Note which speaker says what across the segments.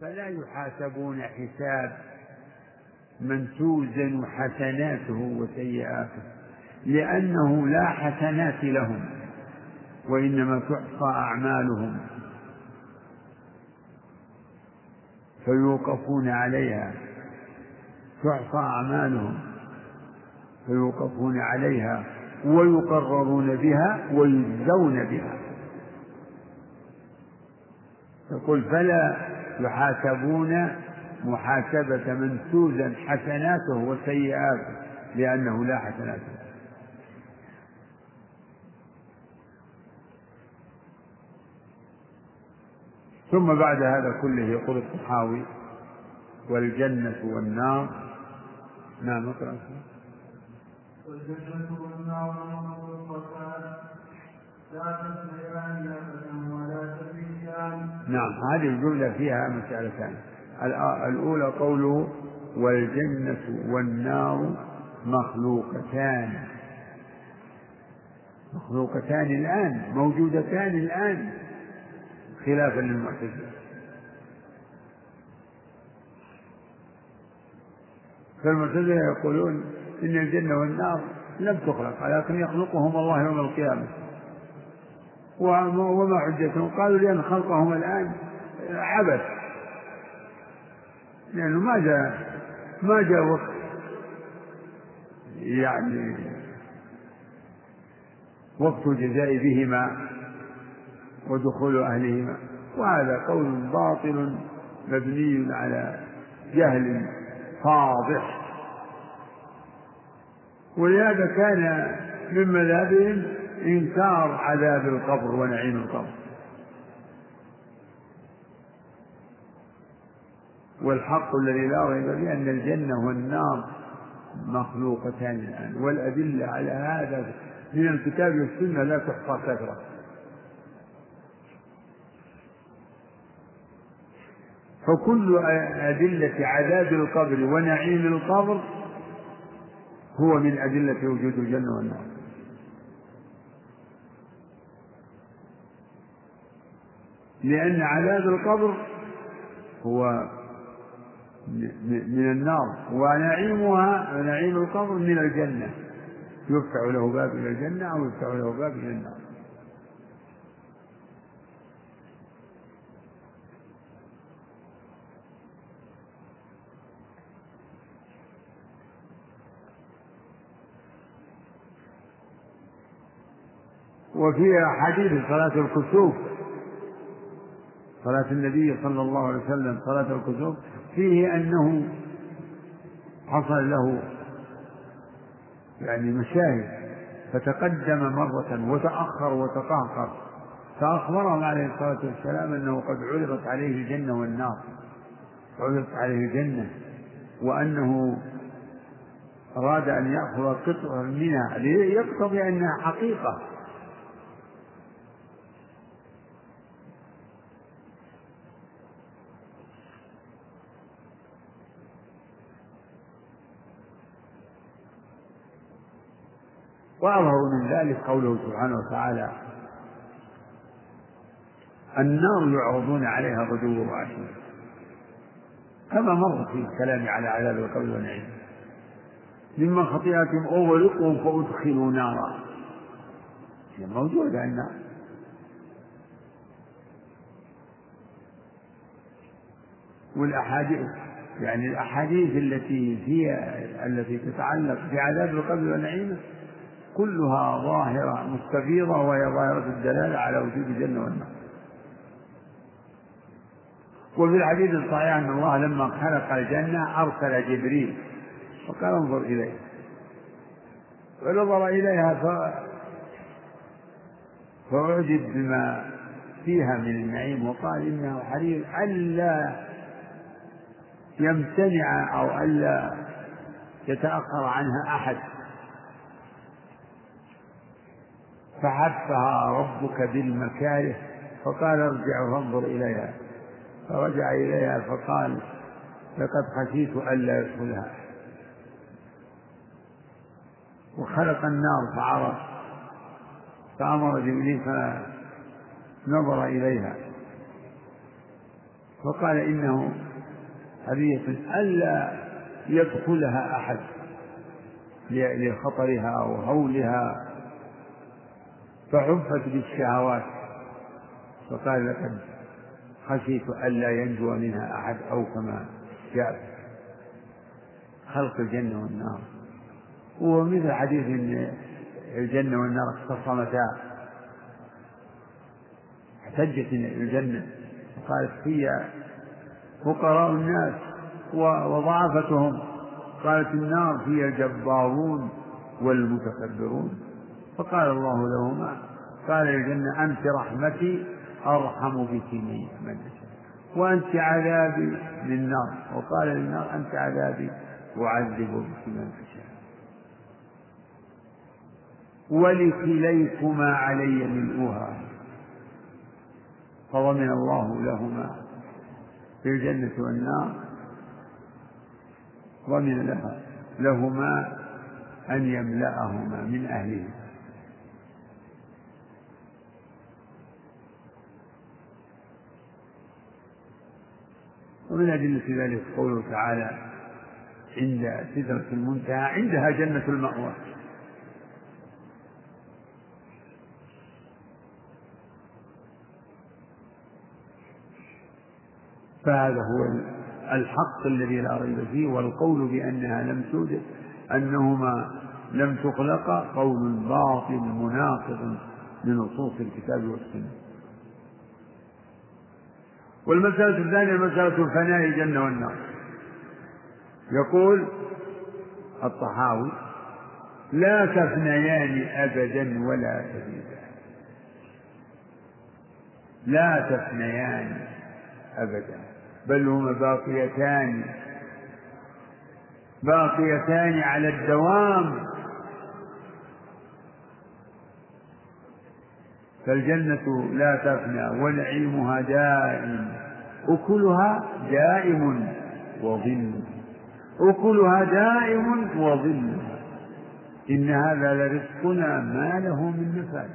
Speaker 1: فلا يحاسبون حساب من توزن حسناته وسيئاته لأنه لا حسنات لهم وإنما تحصى أعمالهم فيوقفون عليها تحصى أعمالهم فيوقفون عليها ويقررون بها ويجزون بها يقول فلا يحاسبون محاسبة من توزن حسناته وسيئاته لأنه لا حسنات ثم بعد هذا كله يقول الطحاوي والجنة والنار نعم اقرأ والجنة والنار لا تسمعان لا نعم هذه الجملة فيها مسألتان الأولى قوله والجنة والنار مخلوقتان مخلوقتان الآن موجودتان الآن خلافا للمعتزلة فالمعتزلة يقولون إن الجنة والنار لم تخلق لكن يخلقهما الله يوم القيامة وما حجتهم قالوا لأن خلقهم الآن عبث لأنه ما جاء ما جاء وقت يعني وقت الجزاء بهما ودخول أهلهما وهذا قول باطل مبني على جهل فاضح ولهذا كان من مذهبهم إنكار عذاب القبر ونعيم القبر والحق الذي لا ريب فيه أن الجنة والنار مخلوقتان الآن والأدلة على هذا من الكتاب والسنة لا تحصى كثرة فكل أدلة عذاب القبر ونعيم القبر هو من أدلة وجود الجنة والنار لأن عذاب القبر هو من النار ونعيمها ونعيم القبر من الجنة يفتح له باب إلى الجنة أو يفتح له باب إلى النار وفي حديث صلاة الكسوف صلاة النبي صلى الله عليه وسلم صلاة الكسوف فيه أنه حصل له يعني مشاهد فتقدم مرة وتأخر وتقهقر فأخبرهم عليه الصلاة والسلام أنه قد عرضت عليه الجنة والنار عرضت عليه الجنة وأنه أراد أن يأخذ قطعا منها ليقتضي أنها حقيقة وأظهر من ذلك قوله سبحانه وتعالى النار يعرضون عليها غدو وعشيا كما مر في الكلام على عذاب القبر والنعيم ممن خطيئتهم أغرقهم فأدخلوا نارا هي موجودة النار والأحاديث يعني الأحاديث التي هي التي تتعلق بعذاب القبر والنعيم كلها ظاهرة مستفيضة وهي ظاهرة الدلالة على وجود الجنة والنار وفي الحديث الصحيح أن الله لما خلق الجنة أرسل جبريل وقال انظر إليه فنظر إليها ف... فأعجب بما فيها من النعيم وقال إنه حرير ألا يمتنع أو ألا يتأخر عنها أحد فحثها ربك بالمكاره فقال ارجع فانظر إليها فرجع إليها فقال لقد خشيت ألا يدخلها وخلق النار فعرف فأمر جبريل فنظر إليها فقال إنه حديث ألا يدخلها أحد لخطرها أو هولها فعفت بالشهوات فقال لقد خشيت ألا ينجو منها أحد أو كما جاء خلق الجنة والنار ومثل حديث إن الجنة والنار اختصمتا احتجت الجنة وقالت هي فقراء الناس وضعفتهم قالت النار هي الجبارون والمتكبرون فقال الله لهما قال الجنة أنت رحمتي أرحم بك من نشاء وأنت عذابي للنار وقال للنار أنت عذابي أعذب بك من أشاء ولكليكما علي ملؤها فضمن الله لهما في الجنة والنار ضمن لها لهما أن يملأهما من أهلهما ومن أدلة ذلك قوله تعالى عند سدرة المنتهى عندها جنة المأوى فهذا هو الحق الذي لا ريب فيه والقول بأنها لم توجد أنهما لم تخلقا قول باطل مناقض لنصوص الكتاب والسنة والمسألة الثانية مسألة فناء الجنة والنار يقول الطحاوي لا تفنيان أبدا ولا تزيدا لا تفنيان أبدا بل هما باقيتان باقيتان على الدوام فالجنة لا تفنى ونعيمها دائم أكلها دائم وظل أكلها دائم وظل إن هذا لرزقنا ما له من نفاذ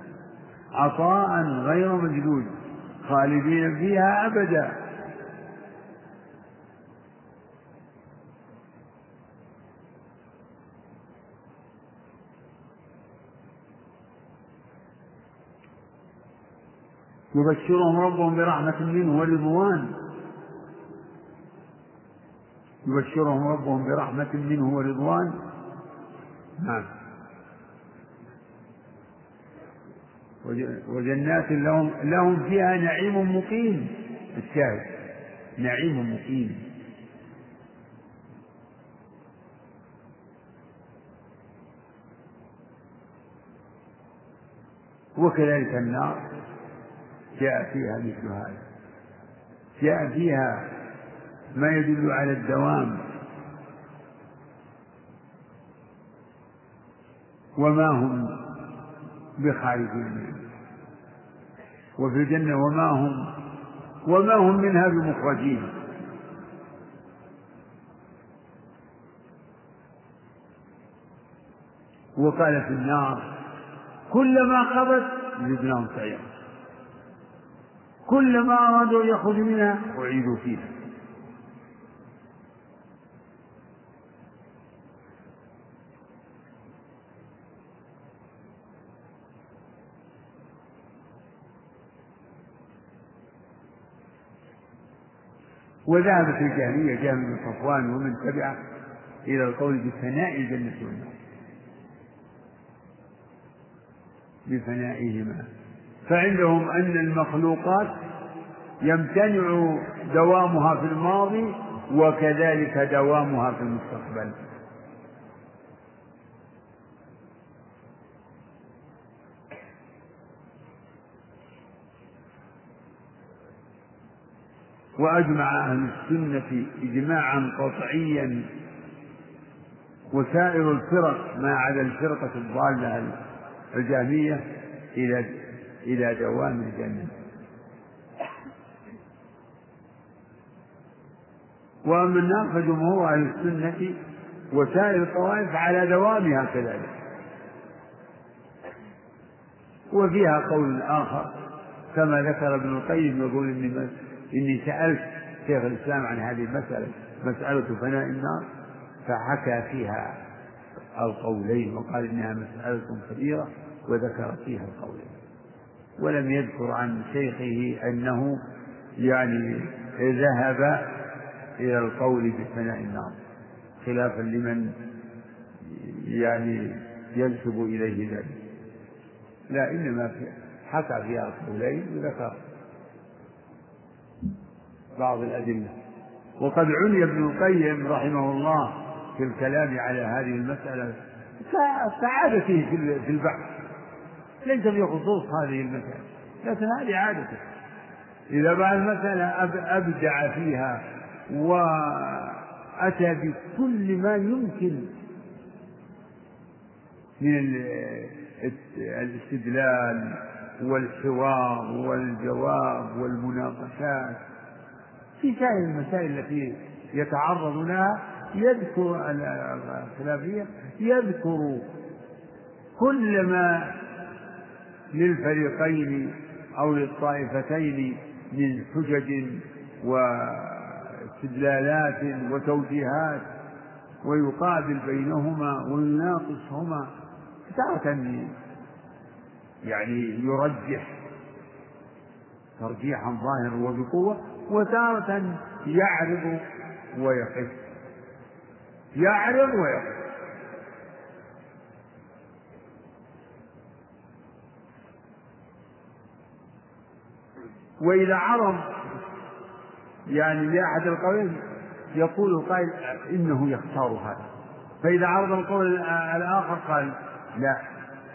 Speaker 1: عطاء غير مجدود خالدين فيها أبدا يبشرهم ربهم برحمة منه ورضوان يبشرهم ربهم برحمة منه ورضوان نعم وجنات لهم لهم فيها نعيم مقيم الشاهد نعيم مقيم وكذلك النار جاء فيها مثل هذا جاء فيها ما يدل على الدوام وما هم بخارجين منها وفي الجنة وما هم وما هم منها بمخرجين وقال في النار كلما قضت زدناهم سعيرا كل ما أرادوا أن يخرجوا منها أعيدوا فيها وذهبت الجاهلية جاهل بن صفوان ومن تبعه إلى القول بفناء الجنة والنار بفنائهما فعندهم أن المخلوقات يمتنع دوامها في الماضي وكذلك دوامها في المستقبل وأجمع أهل السنة إجماعا قطعيا وسائر الفرق ما عدا الفرقة الضالة الجهمية إلى إلى دوام الجنة ومن ناقش جمهور أهل السنة وسائر الطوائف على دوامها كذلك وفيها قول آخر كما ذكر ابن القيم يقول إني, إني سألت شيخ الإسلام عن هذه المسألة مسألة فناء النار فحكى فيها القولين وقال إنها مسألة كبيرة وذكر فيها القولين ولم يذكر عن شيخه أنه يعني ذهب إلى القول بثناء النار خلافا لمن يعني ينسب إليه ذلك لا إنما حكى في القولين وذكر بعض الأدلة وقد عني ابن القيم رحمه الله في الكلام على هذه المسألة كعادته في البحث ليس بخصوص هذه المسألة لكن هذه عادته إذا بقى المسألة أبدع فيها وأتى بكل ما يمكن من الاستدلال والحوار والجواب والمناقشات في سائر المسائل التي يتعرض لها يذكر الخلافية يذكر كل ما للفريقين أو للطائفتين من حجج واستدلالات وتوجيهات ويقابل بينهما ويناقشهما تارة يعني يرجح ترجيحا ظاهرا وبقوة وتارة يعرض ويقف يعرض ويقف وإذا عرض يعني لأحد القولين يقول القائل إنه يختار هذا فإذا عرض القول الآخر قال لا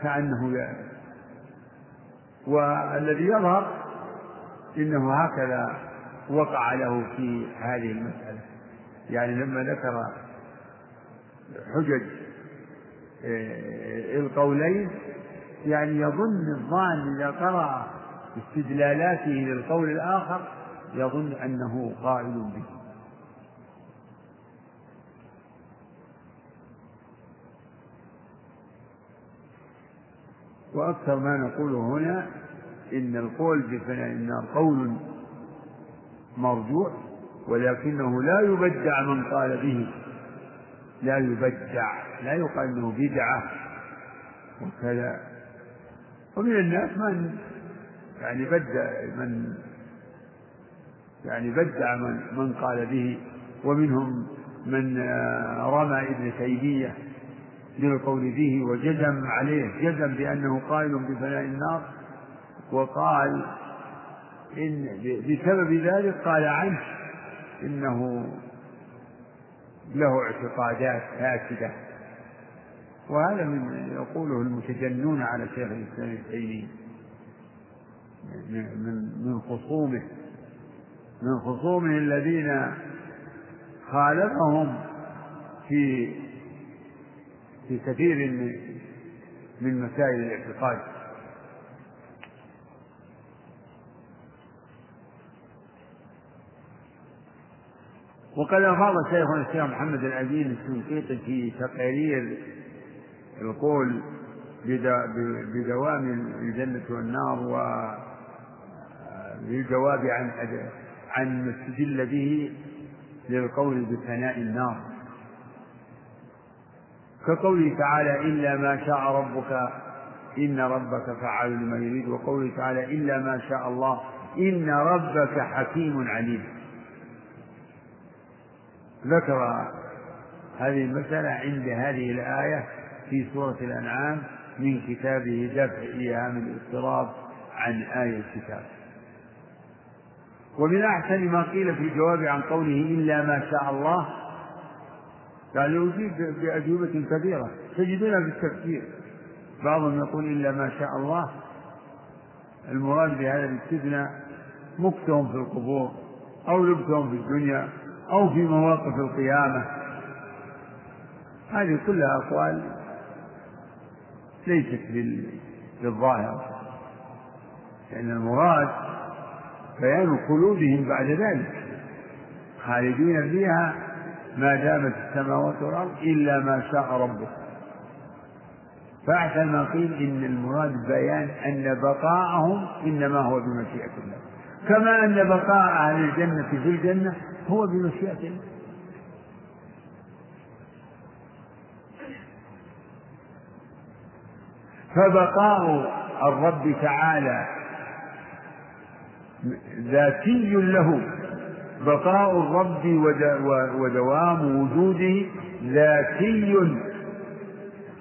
Speaker 1: كأنه يعني والذي يظهر إنه هكذا وقع له في هذه المسألة يعني لما ذكر حجج إيه، القولين يعني يظن الظان إذا قرأ استدلالاته للقول الآخر يظن أنه قائل به وأكثر ما نقوله هنا إن القول بفناء النار قول مرجوع ولكنه لا يبدع من قال به لا يبدع لا يقال انه بدعه وكذا ومن الناس من يعني بدع من يعني بدع من, من قال به ومنهم من رمى ابن تيمية للقول به وجزم عليه جزم بأنه قائل بفناء النار وقال إن بسبب ذلك قال عنه إنه له اعتقادات فاسدة وهذا من يقوله المتجنون على شيخ الإسلام ابن تيمية من من خصومه من خصومه الذين خالفهم في في كثير من مسائل الاعتقاد وقد أفاض شيخنا الشيخ محمد العزيز الشنقيطي في تقارير القول بدوام الجنة والنار و للجواب عن عن ما استدل به للقول بفناء النار كقوله تعالى إلا ما شاء ربك إن ربك فعال لما يريد وقوله تعالى إلا ما شاء الله إن ربك حكيم عليم ذكر هذه المسألة عند هذه الآية في سورة الأنعام من كتابه دفع إيهام الاضطراب عن آية الكتاب ومن أحسن ما قيل في الجواب عن قوله إلا ما شاء الله يعني أجيب بأجوبة كبيرة تجدونها في التفسير بعضهم يقول إلا ما شاء الله المراد بهذا الاستثناء مكتهم في القبور أو لبتهم في الدنيا أو في مواقف القيامة هذه كلها أقوال ليست للظاهر لأن المراد بيان خلودهم بعد ذلك خالدين فيها ما دامت السماوات والأرض إلا ما شاء ربك فأحسن ما قيل إن المراد بيان أن بقاءهم إنما هو بمشيئة الله كما أن بقاء أهل الجنة في الجنة هو بمشيئة الله فبقاء الرب تعالى ذاتي له بقاء الرب ودوام وجوده ذاتي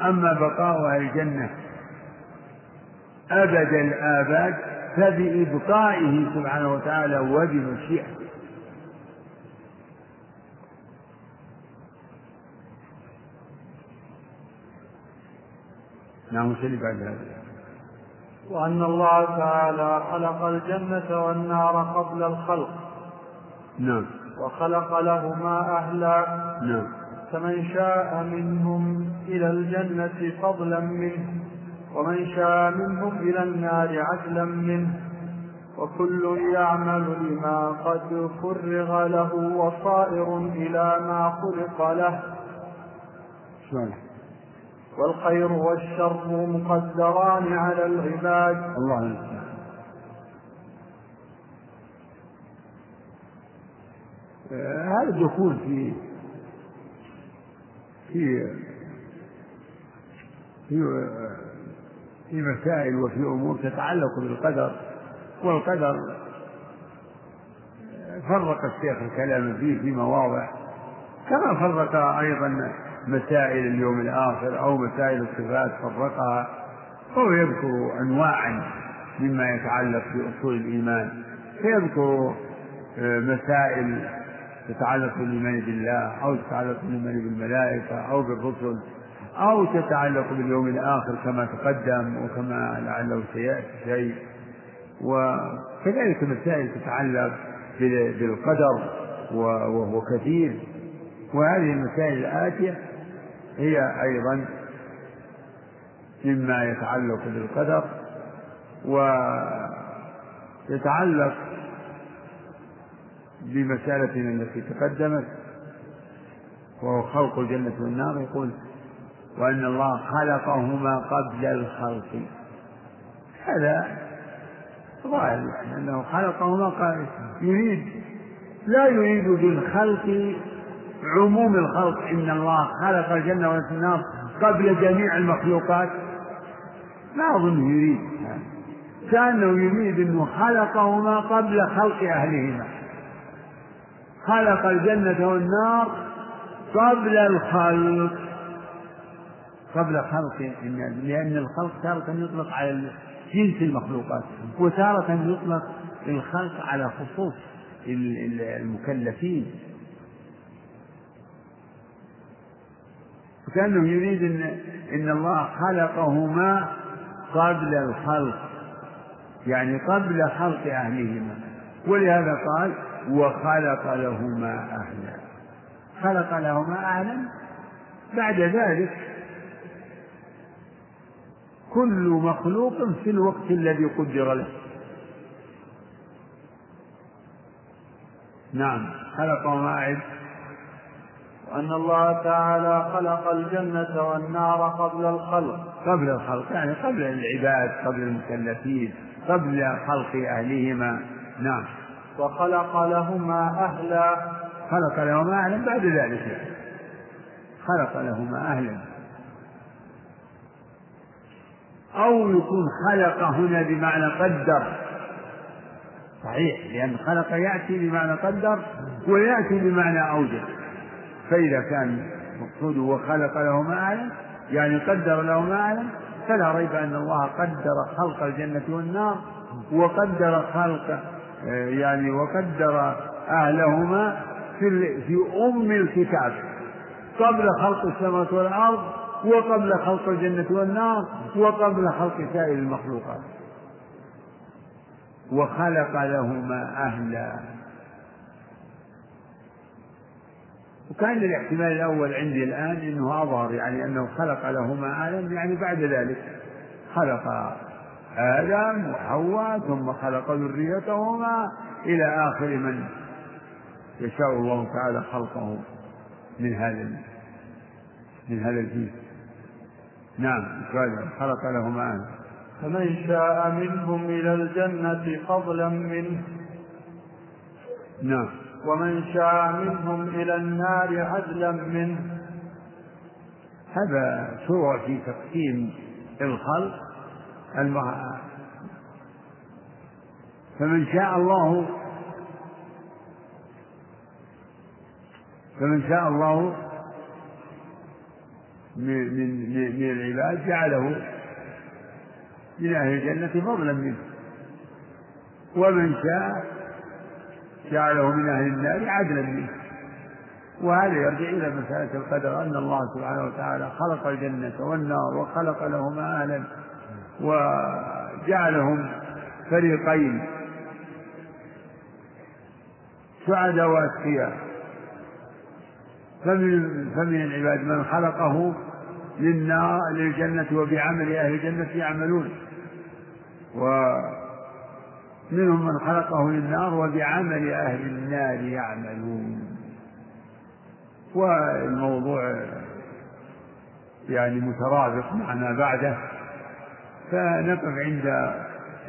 Speaker 1: أما بقاء أهل الجنة أبد الآباد فبإبقائه سبحانه وتعالى وبمشيئته نعم اللي بعد هذا
Speaker 2: وأن الله تعالى خلق الجنة والنار قبل الخلق نعم وخلق لهما أهلا نعم فمن شاء منهم إلى الجنة فضلا منه ومن شاء منهم إلى النار عدلا منه وكل يعمل لما قد فرغ له وصائر إلى ما خلق له صحيح. والخير والشر مقدران على العباد
Speaker 1: الله آه، هذا الدخول في في في آه، في مسائل وفي امور تتعلق بالقدر والقدر آه، فرق الشيخ الكلام فيه في مواضع كما فرق ايضا مسائل اليوم الآخر أو مسائل الصفات فرقها أو يذكر أنواعا مما يتعلق بأصول الإيمان فيذكر آه، مسائل تتعلق بالإيمان بالله أو تتعلق بالإيمان بالملائكة أو بالرسل أو تتعلق باليوم الآخر كما تقدم وكما لعله سيأتي شيء وكذلك مسائل تتعلق بالقدر وهو كثير وهذه المسائل الآتية هي أيضا مما يتعلق بالقدر ويتعلق بمسألتنا التي تقدمت وهو خلق الجنة والنار يقول وأن الله خلقهما قبل الخلق هذا ظاهر أنه خلقهما قبل يريد لا يريد بالخلق عموم الخلق إن الله خلق الجنة والنار قبل جميع المخلوقات ما أظن يريد كأنه يريد أنه خلقهما قبل خلق أهلهما خلق الجنة والنار قبل الخلق قبل خلق لأن الخلق تارة يطلق على جنس المخلوقات وتارة يطلق الخلق على خصوص المكلفين وكأنه يريد إن, إن الله خلقهما قبل الخلق يعني قبل خلق أهلهما ولهذا قال وخلق لهما أهلا خلق لهما أهلا بعد ذلك كل مخلوق في الوقت الذي قدر له نعم خلق ما
Speaker 2: وأن الله تعالى خلق الجنة والنار قبل الخلق
Speaker 1: قبل الخلق يعني قبل العباد قبل المكلفين قبل خلق أهلهما نعم
Speaker 2: وخلق لهما أهلا
Speaker 1: خلق لهما أهلا بعد ذلك يعني. خلق لهما أهلا أو يكون خلق هنا بمعنى قدر صحيح لأن خلق يأتي بمعنى قدر ويأتي بمعنى أوجد فإذا كان مقصوده وخلق له ما أعلم يعني قدر له ما أعلم فلا ريب أن الله قدر خلق الجنة والنار وقدر خلق يعني وقدر أهلهما في في أم الكتاب قبل خلق السماوات والأرض وقبل خلق الجنة والنار وقبل خلق سائر المخلوقات وخلق لهما أهلا وكان الاحتمال الأول عندي الآن أنه أظهر يعني أنه خلق لهما آدم يعني بعد ذلك خلق آدم وحواء ثم خلق ذريتهما إلى آخر من يشاء الله تعالى خلقه من هذا من هذا الجيل نعم خلق لهما آدم
Speaker 2: فمن شاء منهم إلى الجنة فضلا منه
Speaker 1: نعم
Speaker 2: ومن شاء منهم إلى النار عدلا منه
Speaker 1: هذا صورة في تقسيم الخلق فمن شاء الله فمن شاء الله من, من, من العباد جعله من أهل الجنة فضلا منه ومن شاء جعله من أهل النار عدلا منه وهذا يرجع إلى مسألة القدر أن الله سبحانه وتعالى خلق الجنة والنار وخلق لهما أهلا وجعلهم فريقين سعد وأتقياء فمن فمن العباد من خلقه للنار للجنة وبعمل أهل الجنة يعملون و منهم من خلقه للنار وبعمل أهل النار يعملون والموضوع يعني مترابط مع ما بعده فنقف عند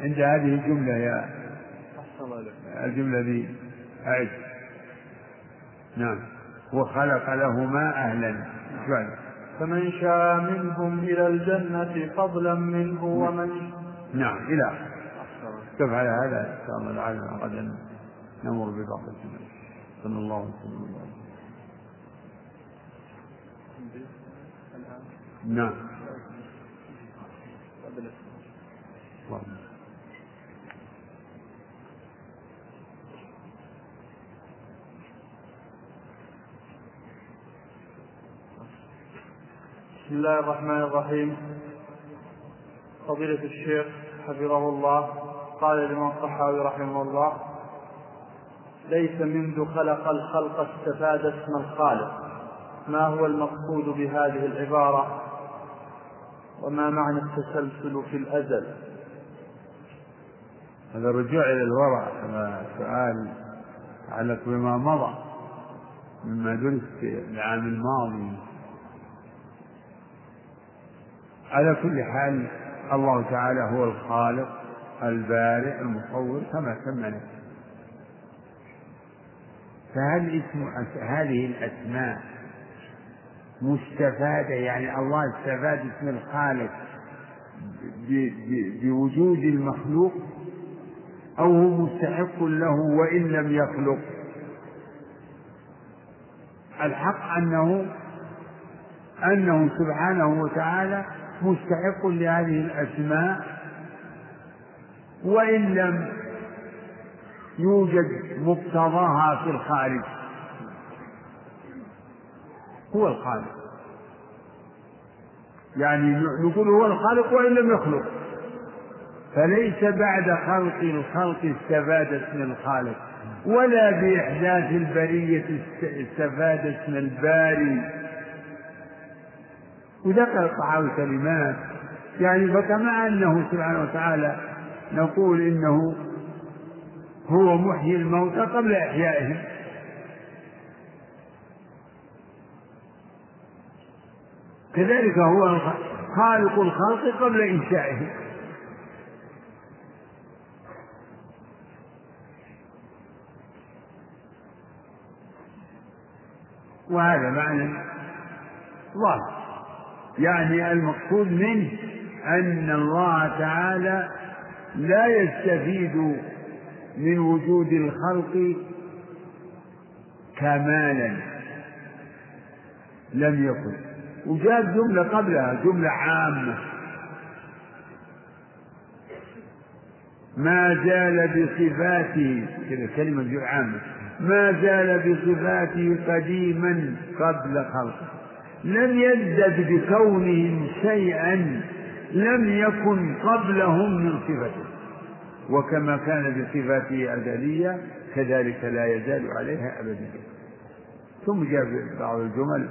Speaker 1: عند هذه الجملة يا الجملة دي أعد نعم وخلق لهما أهلا
Speaker 2: فمن شاء منهم إلى الجنة فضلا منه نعم. ومن
Speaker 1: نعم إلى نقف على هذا إن شاء
Speaker 2: الله لعلنا غدا نمر ببعض الجمل صلى الله وسلم وبارك
Speaker 1: نعم
Speaker 2: بسم الله الرحمن الرحيم فضيلة الشيخ حفظه الله وقال الإمام الصحابي رحمه الله ليس منذ خلق الخلق استفاد اسم الخالق ما هو المقصود بهذه العبارة وما معنى التسلسل في الأزل
Speaker 1: هذا الرجوع إلى الورع كما سؤال يتعلق بما مضى مما درس العام الماضي على كل حال الله تعالى هو الخالق البارئ المصور كما سمى فهل اسم هذه الأسماء مستفادة يعني الله استفاد اسم الخالق بوجود المخلوق أو هو مستحق له وإن لم يخلق الحق أنه أنه سبحانه وتعالى مستحق لهذه الأسماء وإن لم يوجد مقتضاها في الخارج هو الخالق يعني نقول هو الخالق وإن لم يخلق فليس بعد خلق الخلق استفاد اسم الخالق ولا بإحداث البرية استفاد اسم الباري وذكر الطعام كلمات يعني فكما أنه سبحانه وتعالى نقول إنه هو محيي الموتى قبل إحيائهم كذلك هو خالق الخلق قبل إنشائهم وهذا معنى ظاهر يعني المقصود منه أن الله تعالى لا يستفيد من وجود الخلق كمالا لم يكن وجاءت جملة قبلها جملة عامة ما زال بصفاته كذا كلمة عامة ما زال بصفاته قديما قبل خلقه لم يزدد بكونهم شيئا لم يكن قبلهم من صفته وكما كان بصفاته أزلية كذلك لا يزال عليها أبديا ثم جاء بعض الجمل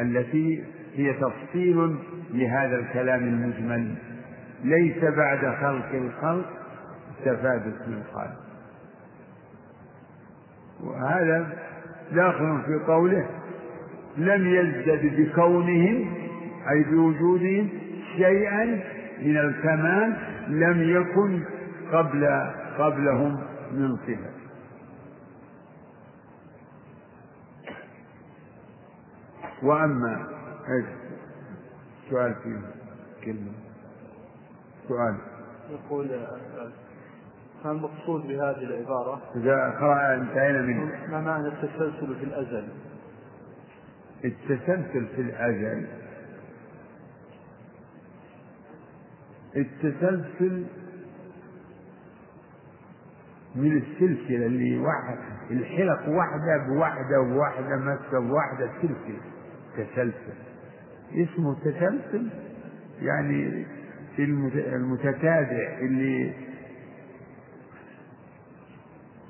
Speaker 1: التي هي تفصيل لهذا الكلام المجمل ليس بعد خلق الخلق تفادت من خالق وهذا داخل في قوله لم يزدد بكونهم أي بوجودهم شيئا من الكمال لم يكن قبل قبلهم من صفة وأما سؤال فيه كلمة سؤال
Speaker 2: يقول ما المقصود بهذه العبارة؟
Speaker 1: إذا قرأ
Speaker 2: انتهينا منه ما معنى التسلسل في الأزل؟
Speaker 1: التسلسل في الأزل التسلسل من السلسلة اللي واحد الحلق واحدة بواحدة بواحدة مسة بواحدة سلسلة تسلسل اسمه تسلسل يعني المتتابع اللي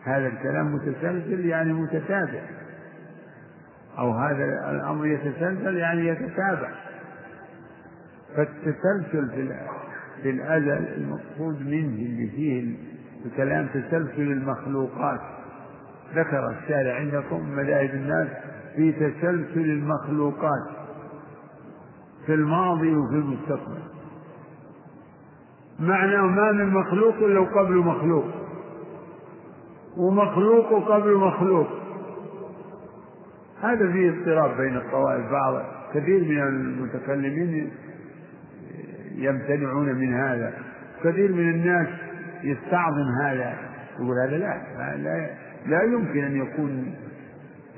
Speaker 1: هذا الكلام متسلسل يعني متتابع أو هذا الأمر يتسلسل يعني يتتابع فالتسلسل في في الأزل المقصود منه اللي فيه الكلام تسلسل المخلوقات ذكر الشارع عندكم مذاهب الناس في تسلسل المخلوقات في الماضي وفي المستقبل معنى ما من مخلوق إلا قبل مخلوق ومخلوق قبل مخلوق هذا فيه اضطراب بين الطوائف بعض كثير من المتكلمين يمتنعون من هذا كثير من الناس يستعظم هذا يقول هذا لا لا, لا يمكن أن يكون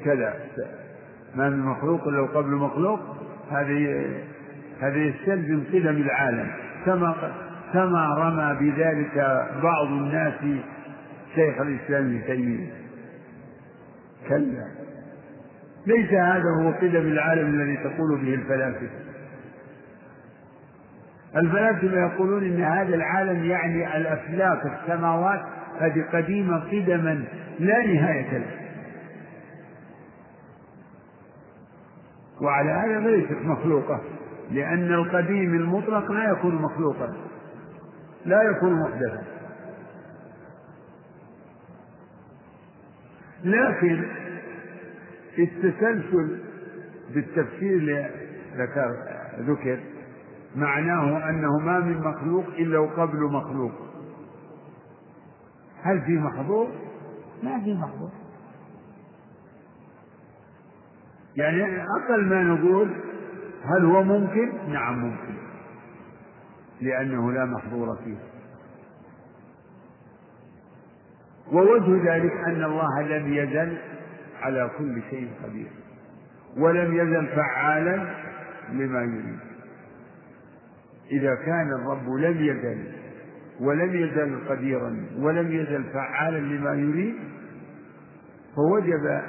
Speaker 1: كذا ما من مخلوق إلا قبل مخلوق هذه هذا يستلزم قدم العالم كما كما رمى بذلك بعض الناس شيخ الإسلام ابن تيمية كلا ليس هذا هو قدم العالم الذي تقول به الفلاسفة الفلاسفة يقولون أن هذا العالم يعني الأفلاك السماوات هذه قديمة قدما لا نهاية لها وعلى هذا ليست مخلوقة لأن القديم المطلق لا يكون مخلوقا لا يكون محدثا لكن التسلسل بالتفسير ذكر معناه أنه ما من مخلوق إلا وقبل مخلوق هل في محظور؟ ما في محظور يعني أقل ما نقول هل هو ممكن؟ نعم ممكن لأنه لا محظور فيه ووجه ذلك أن الله لم يزل على كل شيء قدير ولم يزل فعالا لما يريد إذا كان الرب لم يزل ولم يزل قديرا ولم يزل فعالا لما يريد فوجب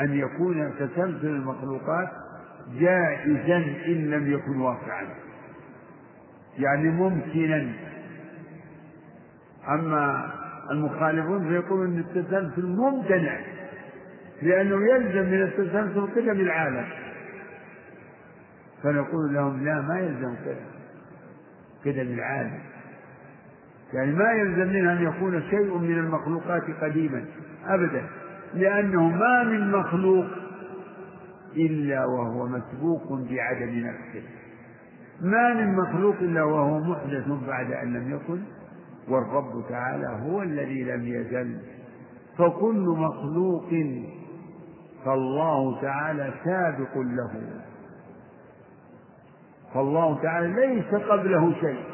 Speaker 1: أن يكون تسلسل المخلوقات جائزا إن لم يكن واقعا يعني ممكنا أما المخالفون فيقولون أن التسلسل ممتنع لأنه يلزم من التسلسل قدم العالم فنقول لهم لا ما يلزم كذا كذا بالعالم يعني ما يلزم منها أن يكون شيء من المخلوقات قديما أبدا لأنه ما من مخلوق إلا وهو مسبوق بعدم نفسه ما من مخلوق إلا وهو محدث بعد أن لم يكن والرب تعالى هو الذي لم يزل فكل مخلوق فالله تعالى سابق له فالله تعالى ليس قبله شيء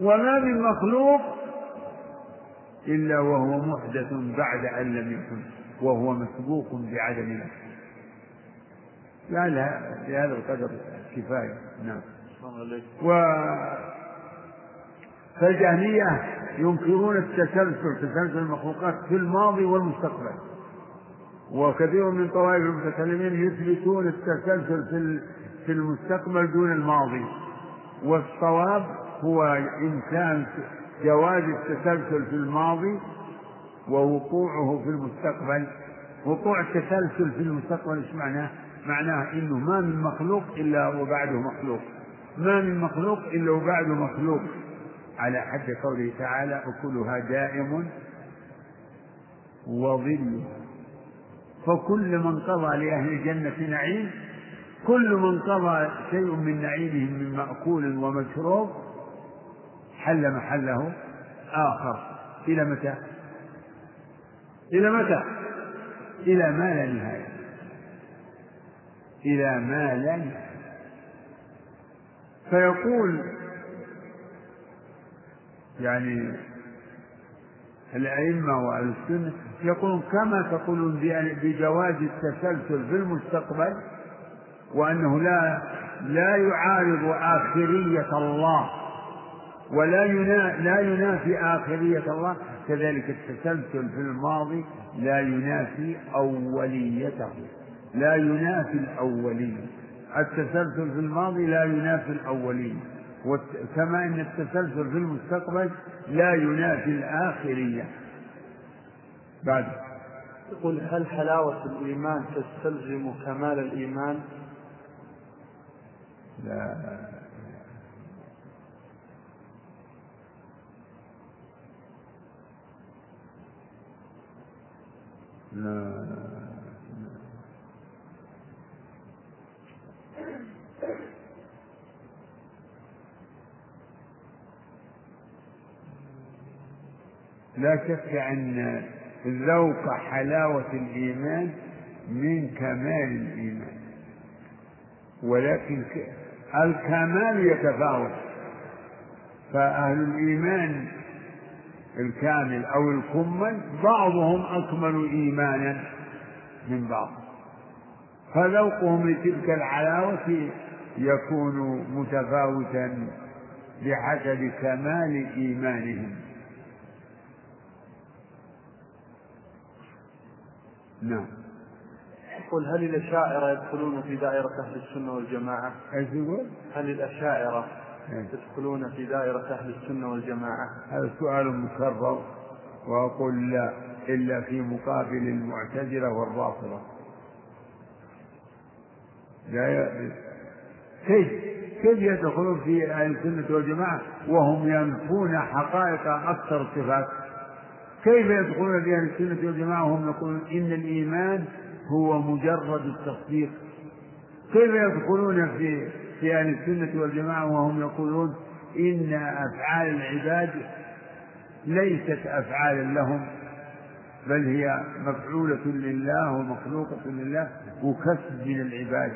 Speaker 1: وما من مخلوق إلا وهو محدث بعد أن لم يكن وهو مسبوق بعدم نفسه لعلها بهذا القدر كفاية نعم و فالجهمية ينكرون التسلسل تسلسل المخلوقات في الماضي والمستقبل وكثير من طوائف المتكلمين يثبتون التسلسل في في المستقبل دون الماضي والصواب هو إمكان جواز التسلسل في الماضي ووقوعه في المستقبل وقوع التسلسل في المستقبل ايش معناه؟ معناه انه ما من مخلوق الا وبعده مخلوق ما من مخلوق الا وبعده مخلوق على حد قوله تعالى اكلها دائم وظل فكل من قضى لاهل الجنه نعيم كل من قضى شيء من نعيمهم من مأكول ومشروب حل محله آخر إلى متى؟ إلى متى؟ إلى ما لا نهاية إلى ما لا نهاية فيقول يعني الأئمة وأهل السنة يقولون كما تقولون بجواز التسلسل في المستقبل وأنه لا لا يعارض آخرية الله ولا ينا لا ينافي آخرية الله كذلك التسلسل في الماضي لا ينافي أوليته لا ينافي الأولية التسلسل في الماضي لا ينافي الأولية كما أن التسلسل في المستقبل لا ينافي الآخرية بعد
Speaker 2: يقول هل حلاوة الإيمان تستلزم كمال الإيمان لا لا
Speaker 1: لا شك أن ذوق حلاوة الإيمان من كمال الإيمان ولكن الكمال يتفاوت فأهل الإيمان الكامل أو الكمل بعضهم أكمل إيمانا من بعض فذوقهم لتلك الحلاوة يكون متفاوتا بحسب كمال إيمانهم نعم
Speaker 2: يقول هل الأشاعرة يدخلون في دائرة أهل السنة والجماعة؟ ايش
Speaker 1: يقول؟
Speaker 2: هل الأشاعرة إيه. يدخلون في دائرة أهل السنة والجماعة؟
Speaker 1: هذا سؤال مكرر وأقول لا إلا في مقابل المعتزلة والرافضة لا كيف كيف يدخلون في أهل السنة والجماعة وهم ينفون حقائق أكثر الصفات كيف يدخلون في أهل السنة والجماعة وهم يقولون إن الإيمان هو مجرد التصديق كيف يدخلون في في أهل السنة والجماعة وهم يقولون إن أفعال العباد ليست أفعالا لهم بل هي مفعولة لله ومخلوقة لله وكسب من العباد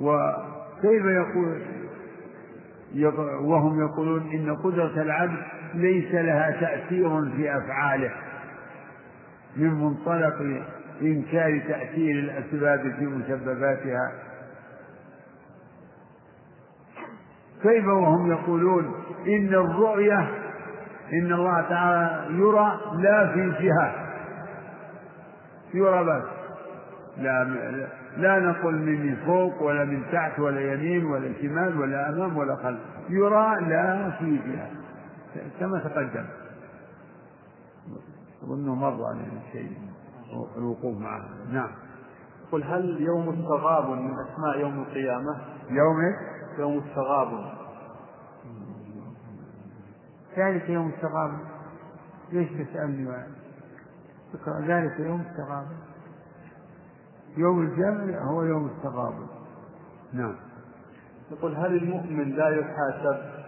Speaker 1: وكيف يقول وهم يقولون إن قدرة العبد ليس لها تأثير في أفعاله من منطلق إنكار تأثير الأسباب في مسبباتها كيف وهم يقولون إن الرؤية إن الله تعالى يرى لا في جهة يرى بس لا لا نقول من فوق ولا من تحت ولا يمين ولا شمال ولا أمام ولا خلف يرى لا في جهة كما تقدم أظنه مر علينا شيء الوقوف معه نعم
Speaker 2: قل هل يوم التغابن من أسماء يوم القيامة
Speaker 1: يوم
Speaker 2: يوم التغابن
Speaker 1: ذلك يوم التغابن ليش تسألني ذلك يوم التغابن يوم الجمع هو يوم التغابن نعم
Speaker 2: يقول هل المؤمن لا يحاسب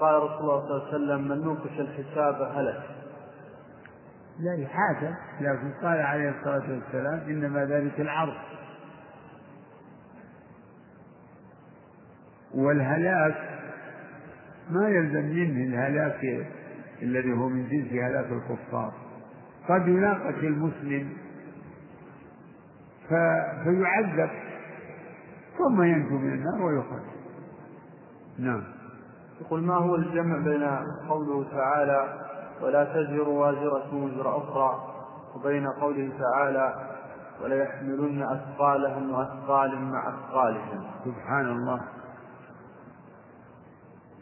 Speaker 2: قال رسول الله صلى الله عليه وسلم من نوقش الحساب
Speaker 1: هلك لا حاكم لكن قال عليه الصلاة والسلام إنما ذلك العرض والهلاك ما يلزم منه الهلاك الذي هو من جنس هلاك الكفار قد يناقش المسلم فيعذب ثم ينجو من النار ويخرج نعم
Speaker 2: يقول ما هو الجمع بين قوله تعالى ولا تزر وازرة وزر أخرى وبين قوله تعالى وليحملن أثقالهم وأثقال مع أثقالهم
Speaker 1: سبحان الله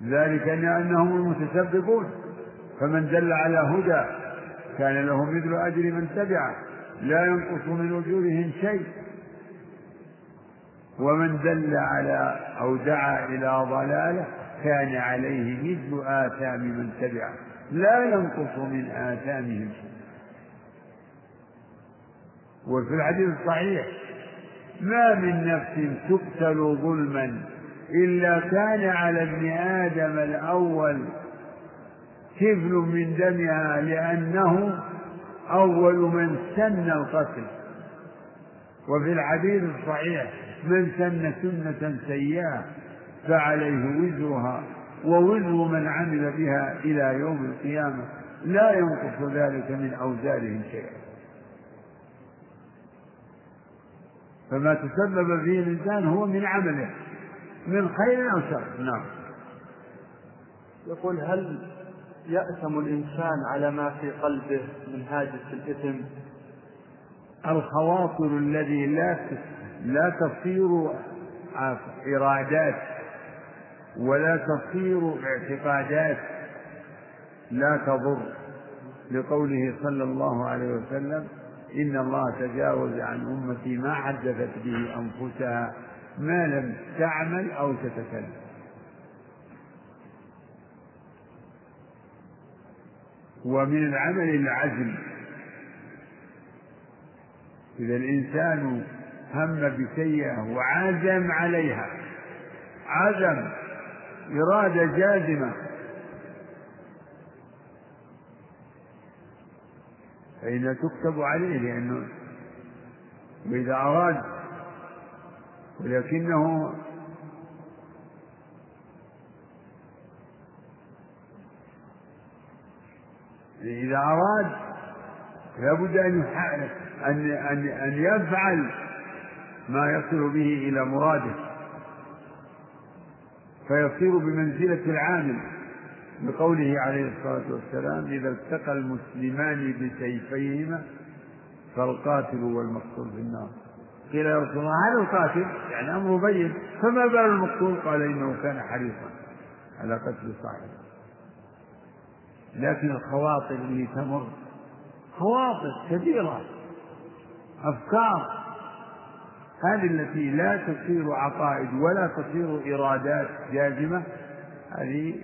Speaker 1: ذلك لأنهم المتسببون فمن دل على هدى كان له مثل أجر من تبعه لا ينقص من أجورهم شيء ومن دل على أو دعا إلى ضلاله كان عليه مثل آثام من تبعه لا ينقص من آثامهم وفي الحديث الصحيح ما من نفس تقتل ظلما إلا كان على ابن آدم الأول كفل من دمها لأنه أول من سن القتل وفي الحديث الصحيح من سن سنة سيئة فعليه وزرها ووزر من عمل بها إلى يوم القيامة لا ينقص ذلك من أوزارهم شيئا فما تسبب فيه الإنسان هو من عمله من خير أو شر نعم
Speaker 2: يقول هل يأثم الإنسان على ما في قلبه من هاجس الإثم
Speaker 1: الخواطر الذي لا لا تصير إرادات ولا تصير اعتقادات لا تضر لقوله صلى الله عليه وسلم إن الله تجاوز عن أمتي ما حدثت به أنفسها ما لم تعمل أو تتكلم ومن العمل العزم إذا الإنسان هم بسيئة وعزم عليها عزم إرادة جازمة فإن تكتب عليه لأنه وإذا أراد ولكنه إذا أراد لابد أن أن أن يفعل ما يصل به إلى مراده فيصير بمنزلة العامل بقوله عليه الصلاة والسلام إذا التقى المسلمان بسيفيهما فالقاتل والمقتول في النار قيل يا رسول الله هذا القاتل يعني أمره بين فما بال المقتول قال إنه كان حريصا على قتل صاحبه لكن الخواطر اللي تمر خواطر كثيرة أفكار هذه التي لا تصير عقائد ولا تصير إرادات جازمة هذه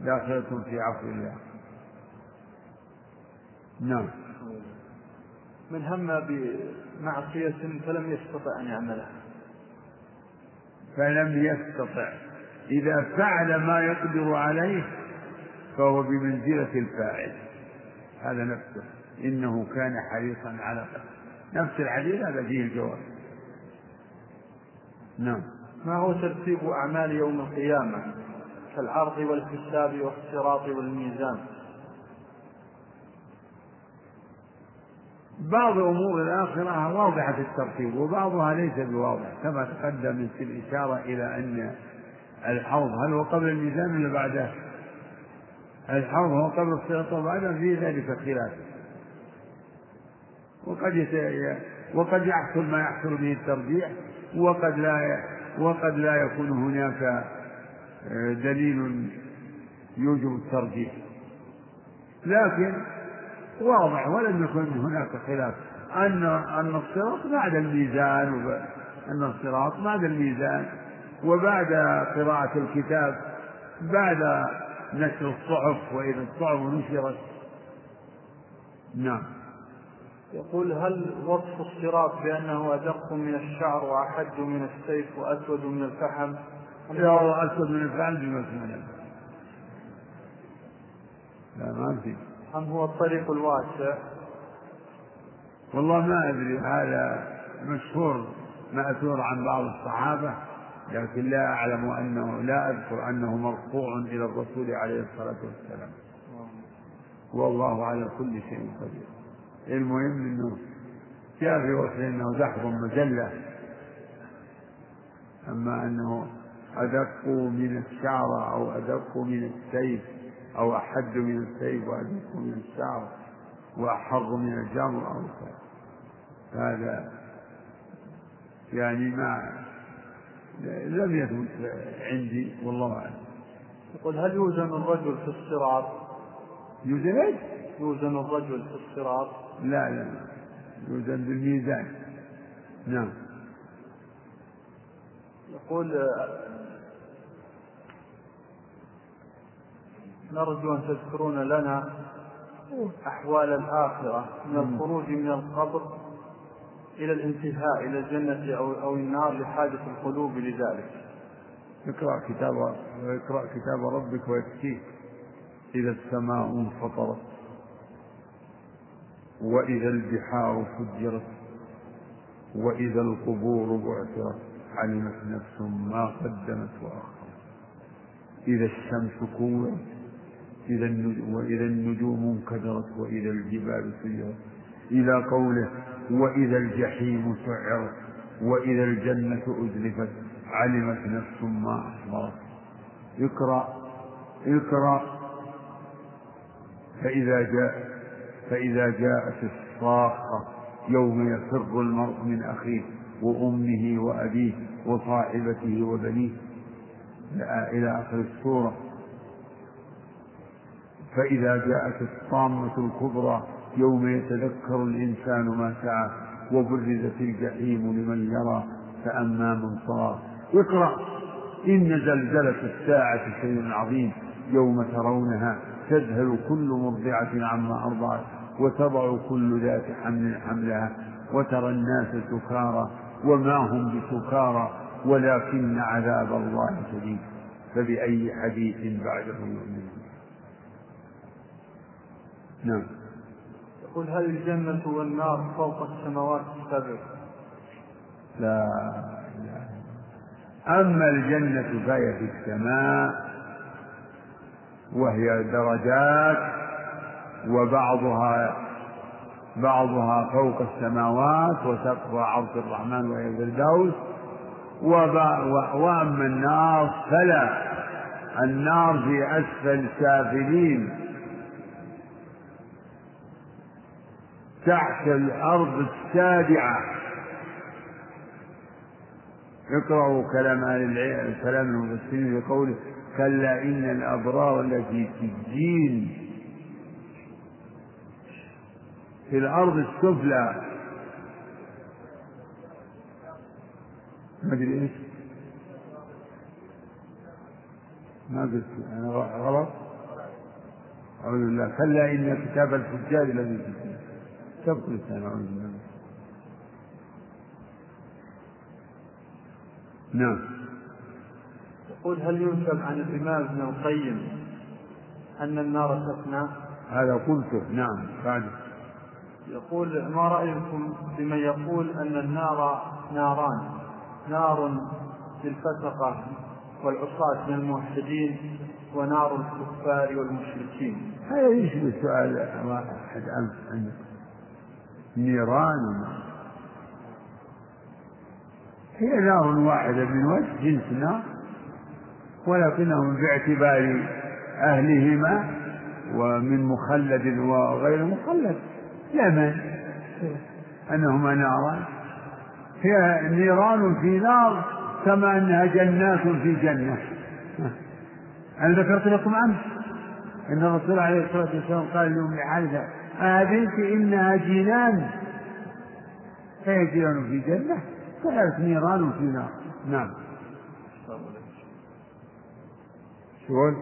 Speaker 1: داخلة في عفو الله نعم
Speaker 2: من هم بمعصية فلم يستطع أن يعملها
Speaker 1: فلم يستطع إذا فعل ما يقدر عليه فهو بمنزلة الفاعل هذا نفسه إنه كان حريصا على نفس الحديث هذا فيه الجواب نعم
Speaker 2: ما هو ترتيب أعمال يوم القيامة كالعرض والحساب والصراط والميزان
Speaker 1: بعض أمور الآخرة واضحة في الترتيب وبعضها ليس بواضح كما تقدم في الإشارة إلى أن الحوض هل هو قبل الميزان ولا بعده؟ الحوض هو قبل الصراط وبعده في ذلك خلاف وقد وقد يحصل ما يحصل به الترجيح وقد لا وقد لا يكون هناك آه، دليل يوجب الترجيح لكن واضح ولم يكن هناك خلاف أن أن الصراط بعد الميزان أن الصراط بعد الميزان وبعد قراءة الكتاب بعد نشر الصحف وإذا الصحف نشرت نعم
Speaker 2: يقول هل وصف الصراط بأنه أدق من الشعر وأحد من السيف وأسود من الفحم
Speaker 1: لا أسود من الفحم بما سمعنا لا ما في
Speaker 2: أم هو الطريق الواسع
Speaker 1: والله ما أدري هذا مشهور مأثور عن بعض الصحابة لكن لا أعلم أنه لا أذكر أنه مرفوع إلى الرسول عليه الصلاة والسلام والله على كل شيء قدير المهم انه جاء في وصف انه زحف مجله اما انه ادق من الشعر او ادق من السيف او احد من السيف وادق من الشعر واحر من الجمر او هذا يعني ما لم يثبت عندي والله اعلم.
Speaker 2: يقول هل يوزن الرجل في الصراط؟
Speaker 1: يوزن
Speaker 2: ايش؟ يوزن الرجل في الصراط
Speaker 1: لا لا يوزن بالميزان نعم
Speaker 2: يقول نرجو أن تذكرون لنا أحوال الآخرة من الخروج من القبر إلى الانتهاء إلى الجنة أو أو النار لحاجة القلوب لذلك.
Speaker 1: اقرأ كتاب اقرأ كتاب ربك ويكفيك إذا السماء انفطرت وإذا البحار فجرت وإذا القبور بعثرت علمت نفس ما قدمت وأخرت إذا الشمس كورت إذا وإذا النجوم انكدرت وإذا الجبال سيرت إلى قوله وإذا الجحيم سعرت وإذا الجنة أزلفت علمت نفس ما أحضرت اقرأ اقرأ فإذا جاء فإذا جاءت الصاخة يوم يفر المرء من أخيه وأمه وأبيه وصاحبته وبنيه إلى آخر السورة فإذا جاءت الصامة الكبرى يوم يتذكر الإنسان ما سعى وبرزت الجحيم لمن يرى فأما من صار اقرأ إن زلزلة الساعة شيء عظيم يوم ترونها تذهل كل مرضعة عما أرضعت وتضع كل ذات حمل حملها وترى الناس سكارى وما هم بسكارى ولكن عذاب الله شديد فبأي حديث بعده يؤمنون
Speaker 2: نعم يقول هل الجنة والنار فوق السماوات السبع
Speaker 1: لا لا أما الجنة فهي في السماء وهي درجات وبعضها بعضها فوق السماوات وسقف عرش الرحمن وهي الفردوس وأما النار فلا النار في أسفل سافلين تحت الأرض السابعة اقرأوا كلام أهل العلم كلام المفسرين في قوله كلا إن الأبرار التي في الدين في الأرض السفلى ما أدري إيش ما قلت أنا غلط أعوذ بالله كلا إن كتاب الفجار في الجحيم تبقى لسان أعوذ بالله
Speaker 2: نعم يقول هل ينسب عن الإمام ابن القيم أن النار تفنى؟
Speaker 1: هذا قلته نعم بعد
Speaker 2: يقول ما رأيكم بمن يقول أن النار ناران نار للفسقة والعصاة من الموحدين ونار الكفار والمشركين
Speaker 1: هذا يجب السؤال أحد أمس عن نيران هي نار واحدة من وجه جنس نار ولكنهم باعتبار أهلهما ومن مخلد وغير مخلد لا مانع أنهما ناران هي نيران في نار كما أنها جنات في جنة أنا ذكرت لكم أمس أن الرسول عليه الصلاة والسلام قال لأم حارثة آذنت إنها جنان فهي جنان في جنة كذلك نيران في نار نعم شلون؟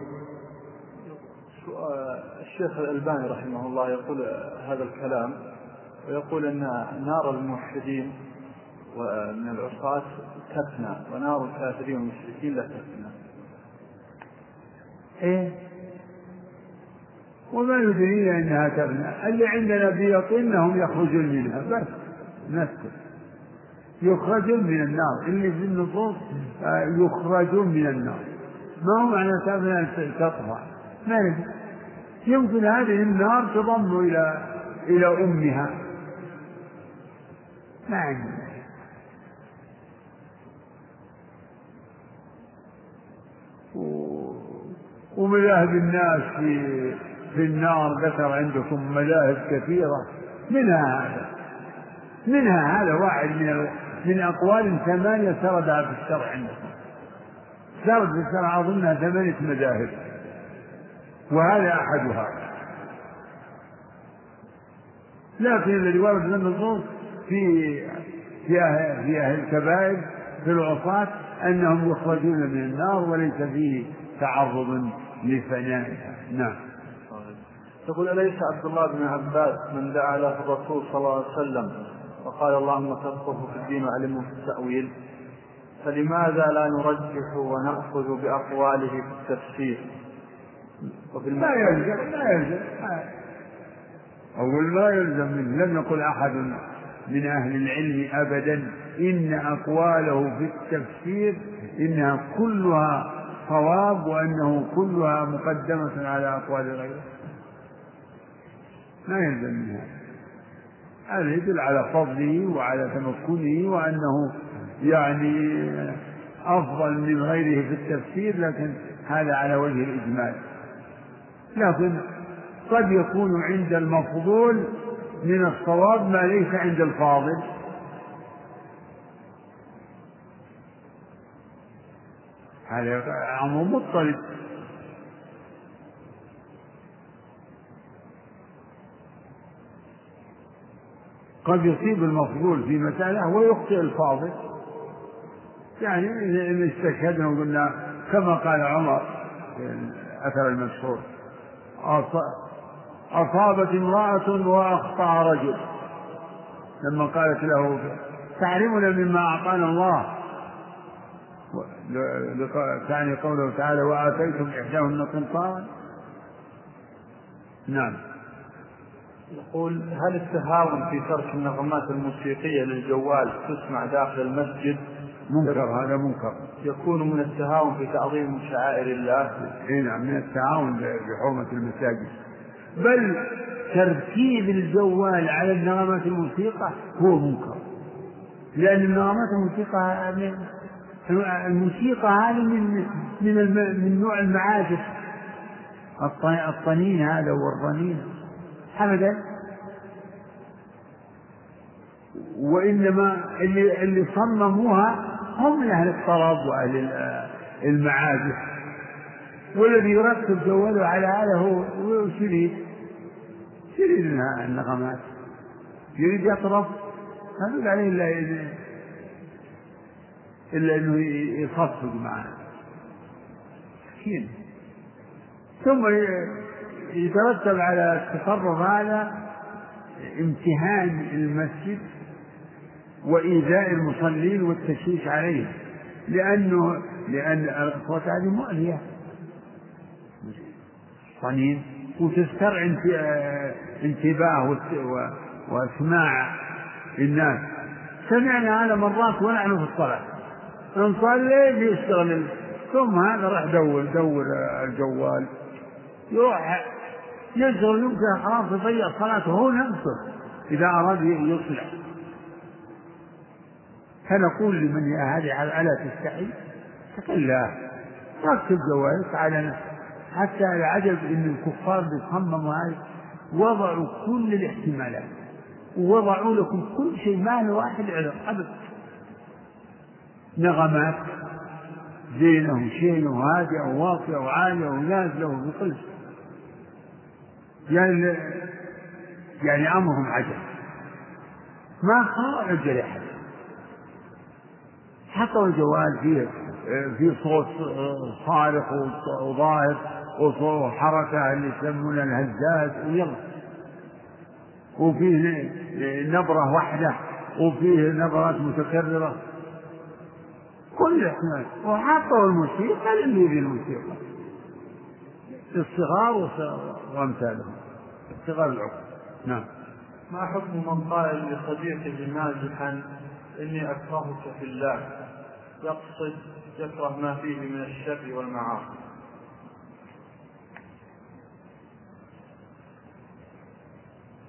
Speaker 2: الشيخ الألباني رحمه الله يقول هذا الكلام ويقول أن نار الموحدين ومن العصاة تفنى ونار
Speaker 1: الكافرين والمشركين لا تفنى ايه وما يدرينا انها تفنى اللي عندنا بيط انهم يخرجون منها بس نسكت يخرجون من النار اللي في النصوص آه، يخرجون من النار ما هو معنى تفنى تطفى ما ندري يمكن هذه النار تضم إلى إلى أمها ما عندنا ومذاهب الناس في في النار ذكر عندكم مذاهب كثيرة منها هذا منها هذا واحد من من أقوال ثمانية سردها في الشرع عندكم سرد في الشرع أظنها ثمانية مذاهب وهذا أحدها لكن الذي ورد من النصوص في في أهل, في أهل الكبائر في العصاة أنهم يخرجون من النار وليس فيه تعرض لفنائها نعم
Speaker 2: يقول أليس عبد الله بن عباس من دعا له الرسول صلى الله عليه وسلم وقال اللهم تفقه في الدين وعلمه في التأويل فلماذا لا نرجح ونأخذ بأقواله في التفسير وفي ما يلزم
Speaker 1: ما يلزم آه. أقول ما يلزم منه لم يقل أحد من أهل العلم أبدا إن أقواله في التفسير إنها كلها صواب وأنه كلها مقدمة على أقوال غيره ما يلزم منها هذا يدل على فضله وعلى تمكنه وأنه يعني أفضل من غيره في التفسير لكن هذا على وجه الإجمال لكن قد يكون عند المفضول من الصواب ما ليس عند الفاضل هذا أمر مضطرب قد يصيب المفضول في مسألة ويخطئ الفاضل يعني إن استشهدنا وقلنا كما قال عمر أثر المشهور أصابت امرأة وأخطأ رجل لما قالت له تعرفنا مما أعطانا الله تعني قوله تعالى وآتيتم إحداهن قنطارا نعم
Speaker 2: يقول هل التهاون في ترك النغمات الموسيقية للجوال تسمع داخل المسجد
Speaker 1: منكر هذا منكر
Speaker 2: يكون من التهاون في تعظيم شعائر الله
Speaker 1: اي نعم من التهاون بحرمة المساجد بل تركيب الجوال على نغمات الموسيقى هو منكر لأن نغمات الموسيقى الموسيقى هذه من من من نوع المعازف الطنين هذا والرنين أبدا وإنما اللي اللي صمموها هم من أهل الطرب وأهل المعازف والذي يرتب جواله على هذا هو شريد شريد النغمات يريد يطرب ما يقول عليه إلا إلا أنه يصفق معه مسكين ثم يترتب على التصرف هذا امتهان المسجد وإيذاء المصلين والتشويش عليهم لأنه لأن الأصوات هذه مؤذية صنين وتسترعي آه، انتباه واسماع الناس سمعنا هذا مرات ونحن في الصلاة نصلي بيشتغل ثم هذا راح دور دور الجوال يروح يشغل يمكن خلاص يضيع صلاته هو نفسه إذا أراد يصلح فنقول لمن هذه ألا تستحي اتق لا ركب جوالك على نفسك حتى العجب أن الكفار بيصمموا هذا وضعوا كل الاحتمالات ووضعوا لكم كل شيء ما له واحد عذر أبدا نغمات زينه وشينه وهادئة وواطئة وعالية ونازلة وبكل يعني يعني أمرهم عجب ما خرج لأحد حطوا الجوال فيه في صوت صارخ وظاهر وحركة اللي يسمونها الهزاز ويلا وفيه نبرة واحدة وفيه نبرات متكررة كل احنا وحطوا الموسيقى اللي يريد الموسيقى الصغار وامثالهم الصغار العقل نعم
Speaker 2: ما حكم من قال لصديقه مازحا اني اكرهك في الله يقصد يكره ما فيه من الشر والمعاصي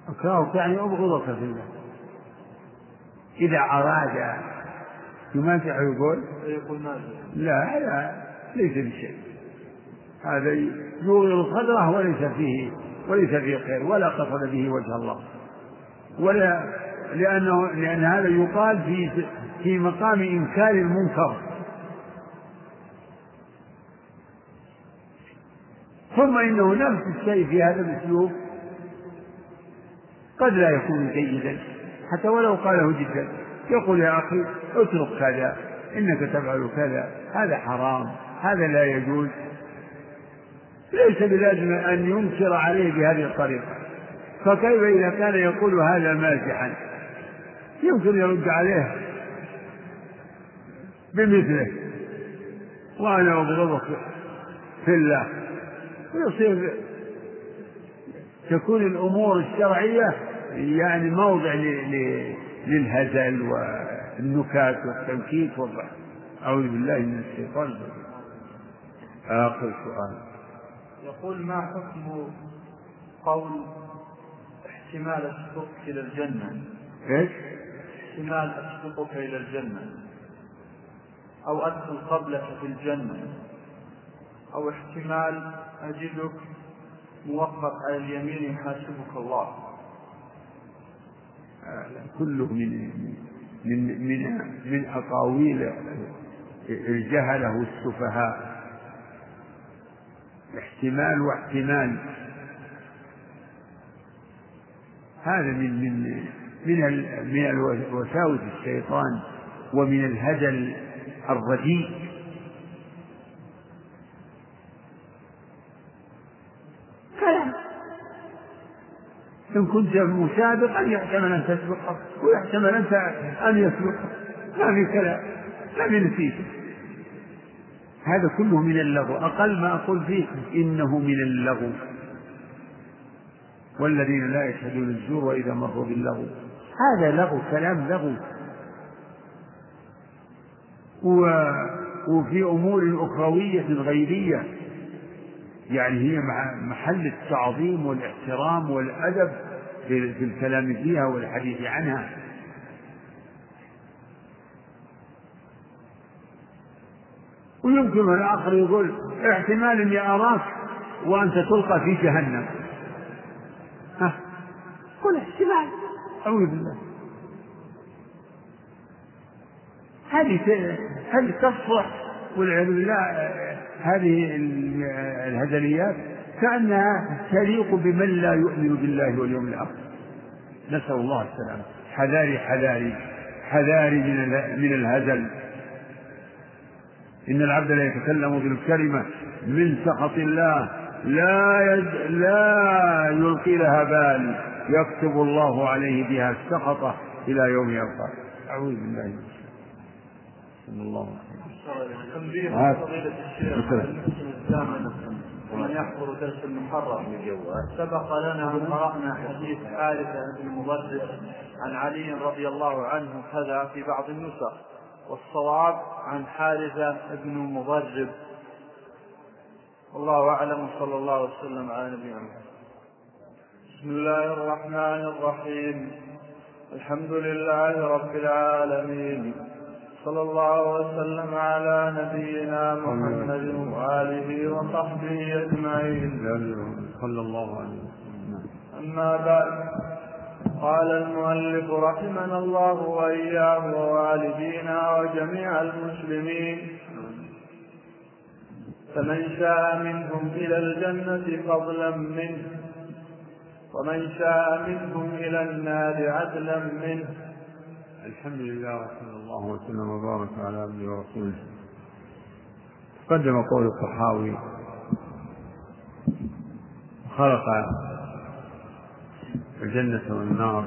Speaker 2: أكرهك
Speaker 1: يعني أبغضك في الله إذا أراد يمانع
Speaker 2: يقول يقول
Speaker 1: لا هذا ليس بشيء هذا يغير صدره وليس فيه وليس فيه خير ولا قصد به وجه الله ولا لأنه لأن هذا يقال في في مقام إنكار المنكر ثم إنه نفس الشيء في هذا الأسلوب قد لا يكون جيدا حتى ولو قاله جدا يقول يا أخي اترك كذا إنك تفعل كذا هذا حرام هذا لا يجوز ليس بلازم أن ينكر عليه بهذه الطريقة فكيف إذا كان يقول هذا مازحا يمكن يرد عليه بمثله وأنا أبغضك في الله ويصير تكون الأمور الشرعية يعني موضع للهزل والنكات والتنكيك والضحك أعوذ بالله من الشيطان الرجيم آخر سؤال
Speaker 2: يقول ما حكم قول احتمال أسبقك إلى الجنة
Speaker 1: إيش؟
Speaker 2: احتمال أسبقك إلى الجنة أو أدخل قبلك في الجنة أو احتمال أجدك موقف على اليمين يحاسبك الله
Speaker 1: كله من من من من أقاويل الجهلة والسفهاء احتمال واحتمال هذا من من من من وساوس الشيطان ومن الهزل الرديء كلام إن كنت مسابقا يحتمل أن تسبقه ويحتمل أن أن يسبقه ما في كلام ما في نتيجة هذا كله من اللغو أقل ما أقول فيه إنه من اللغو والذين لا يشهدون الزور وإذا مروا باللغو هذا لغو كلام لغو وفي أمور أخروية غيبية يعني هي محل التعظيم والاحترام والأدب في الكلام فيها والحديث عنها ويمكن الآخر يقول احتمال أني أراك وأنت تلقى في جهنم
Speaker 2: ها قل احتمال
Speaker 1: أعوذ بالله هذه هل تصلح والعياذ بالله هذه الهزليات كأنها تليق بمن لا يؤمن بالله واليوم الآخر نسأل الله السلامة حذاري حذاري حذاري من من الهزل إن العبد لا يتكلم بالكلمة من سخط الله لا يز... لا يلقي لها بال يكتب الله عليه بها سخطه إلى يوم يلقاه أعوذ بالله من
Speaker 2: الله ومن آه. يحضر درس المحرم سبق لنا ان قرانا حديث حارثه بن مضرب عن علي رضي الله عنه كذا في بعض النسخ والصواب عن حارثه بن مضرب والله اعلم صلى الله وسلم على نبينا محمد بسم الله الرحمن الرحيم الحمد لله رب العالمين صلى الله وسلم على نبينا محمد وآله وصحبه أجمعين
Speaker 1: صلى الله عليه وسلم
Speaker 2: أما بعد قال المؤلف رحمنا الله وإياه ووالدينا وجميع المسلمين فمن شاء منهم إلى الجنة فضلا منه ومن شاء منهم إلى النار عدلا منه الحمد لله وصلى الله وسلم وبارك على عبده ورسوله تقدم قول الصحاوي خلق الجنة والنار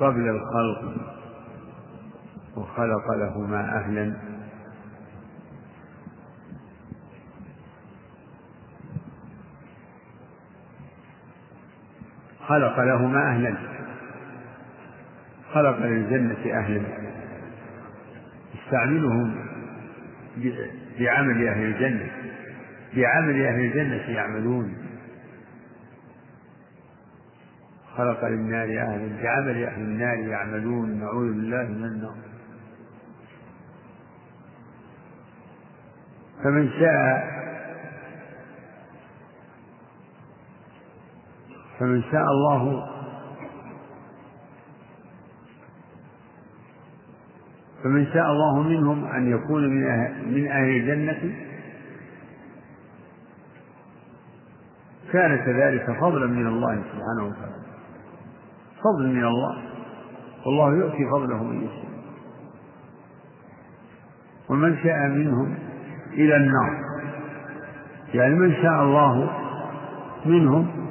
Speaker 2: قبل الخلق وخلق لهما أهلا خلق لهما أهلا خلق للجنة أهلا يستعملهم بعمل أهل الجنة بعمل أهل الجنة يعملون خلق للنار أهلا بعمل أهل النار يعملون نعوذ بالله من النار فمن شاء فمن شاء الله فمن شاء الله منهم أن يكون من أهل, من أهل الجنة كان كذلك فضلا من الله سبحانه وتعالى فضل من الله والله يؤتي فضله من يشاء ومن شاء منهم إلى النار يعني من شاء الله منهم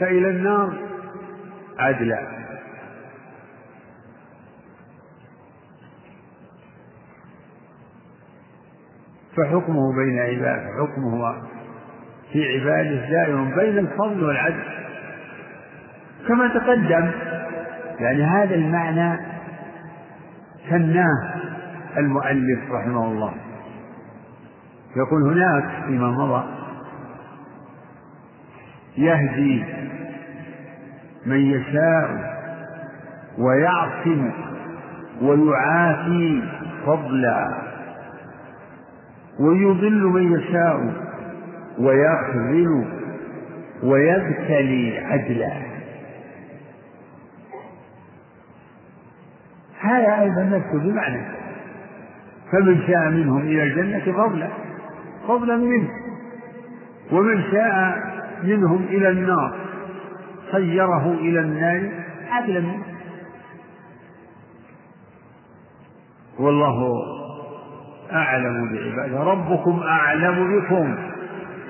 Speaker 2: فإلى النار عدلا فحكمه بين عباده حكمه في عباده دائم بين الفضل والعدل كما تقدم يعني هذا المعنى سناه المؤلف رحمه الله يقول هناك فيما مضى يهدي من يشاء ويعصم ويعافي فضلا ويضل من يشاء ويخذل ويبتلي عدلا هذا أيضا نفسه بمعنى فمن شاء منهم إلى الجنة فضلا فضلا منه ومن شاء منهم إلى النار خيره إلى النار عدلا والله أعلم بعباده ربكم أعلم بكم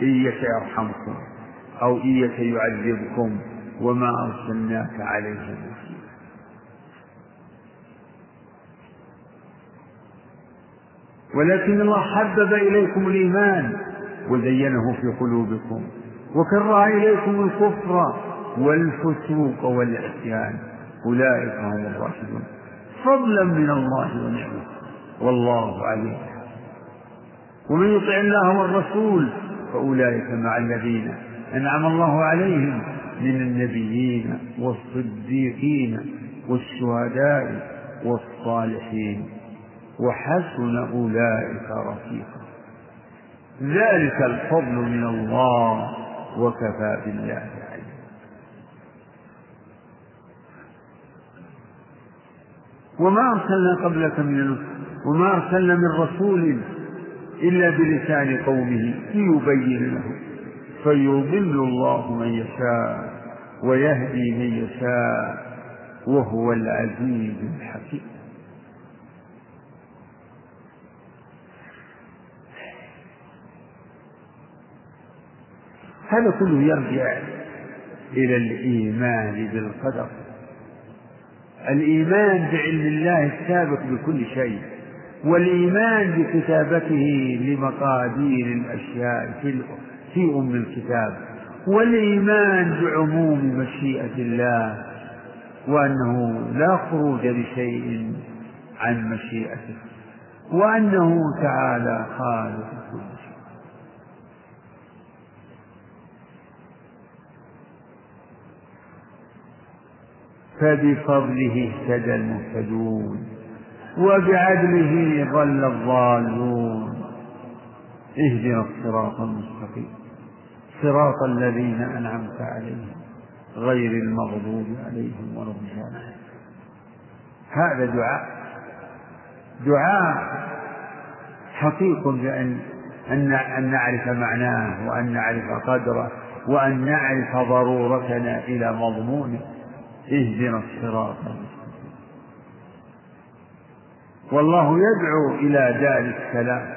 Speaker 2: إن يرحمكم أو إيك يعذبكم وما أرسلناك عليهم ولكن الله حبب إليكم الإيمان وزينه في قلوبكم وكره إليكم الكفر والفسوق والعصيان أولئك هم الراشدون فضلا من الله ونعمه والله عليم ومن يطع الله والرسول فأولئك مع الذين أنعم الله عليهم من النبيين والصديقين والشهداء والصالحين وحسن أولئك رفيقا ذلك الفضل من الله وكفى بالله عليم وما أرسلنا قبلك من وما أرسلنا من رسول إلا بلسان قومه ليبين لهم فيضل الله من يشاء ويهدي من يشاء وهو العزيز الحكيم هذا كله يرجع إلى الإيمان بالقدر الإيمان بعلم الله السابق بكل شيء والإيمان بكتابته لمقادير الأشياء في أم الكتاب والإيمان بعموم مشيئة الله وأنه لا خروج لشيء عن مشيئته وأنه تعالى خالق فبفضله اهتدى المهتدون وبعدله ضل الضالون اهدنا الصراط المستقيم صراط الذين أنعمت عليهم غير المغضوب عليهم ولا الضالين هذا دعاء دعاء حقيق بأن أن أن نعرف معناه وأن نعرف قدره وأن نعرف ضرورتنا إلى مضمونه اهدنا الصراط والله يدعو إلى دار السلام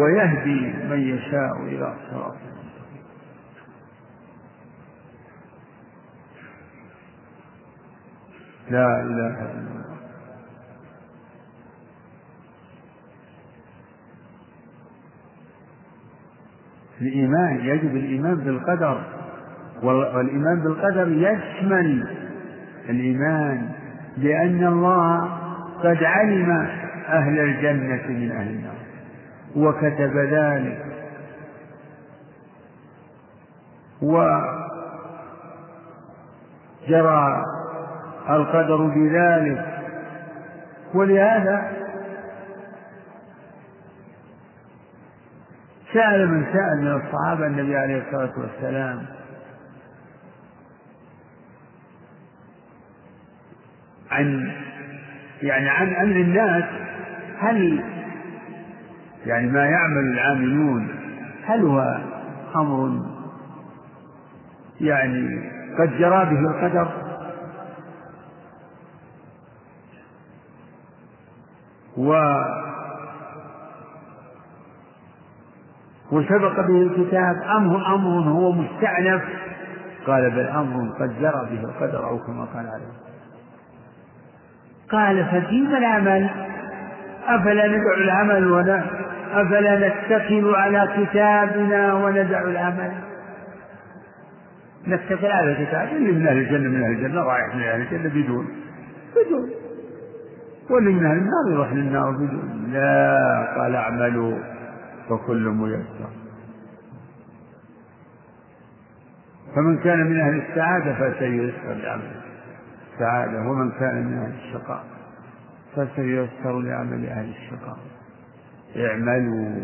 Speaker 2: ويهدي من يشاء إلى صراط لا إله إلا الله الإيمان يجب الإيمان بالقدر والإيمان بالقدر يشمل الإيمان لأن الله قد علم أهل الجنة من أهل النار وكتب ذلك وجرى القدر بذلك ولهذا سأل من سأل من الصحابة النبي عليه الصلاة والسلام عن يعني عن أمر الناس هل يعني ما يعمل العاملون هل هو أمر يعني قد جرى به القدر و وسبق به الكتاب أم هو أمر هو مستعنف قال بل أمر قد جرى به القدر أو كما قال عليه قال فكيف العمل أفلا ندع العمل ولا أفلا نتكل على كتابنا وندع العمل نتكل على كتاب اللي من أهل الجنة من أهل الجنة رايح من أهل الجنة بدون بدون واللي من أهل النار يروح للنار بدون لا قال اعملوا فكل ميسر فمن كان من أهل السعادة فسيسر العمل السعادة ومن كان من أهل الشقاء فسييسر لعمل أهل الشقاء اعملوا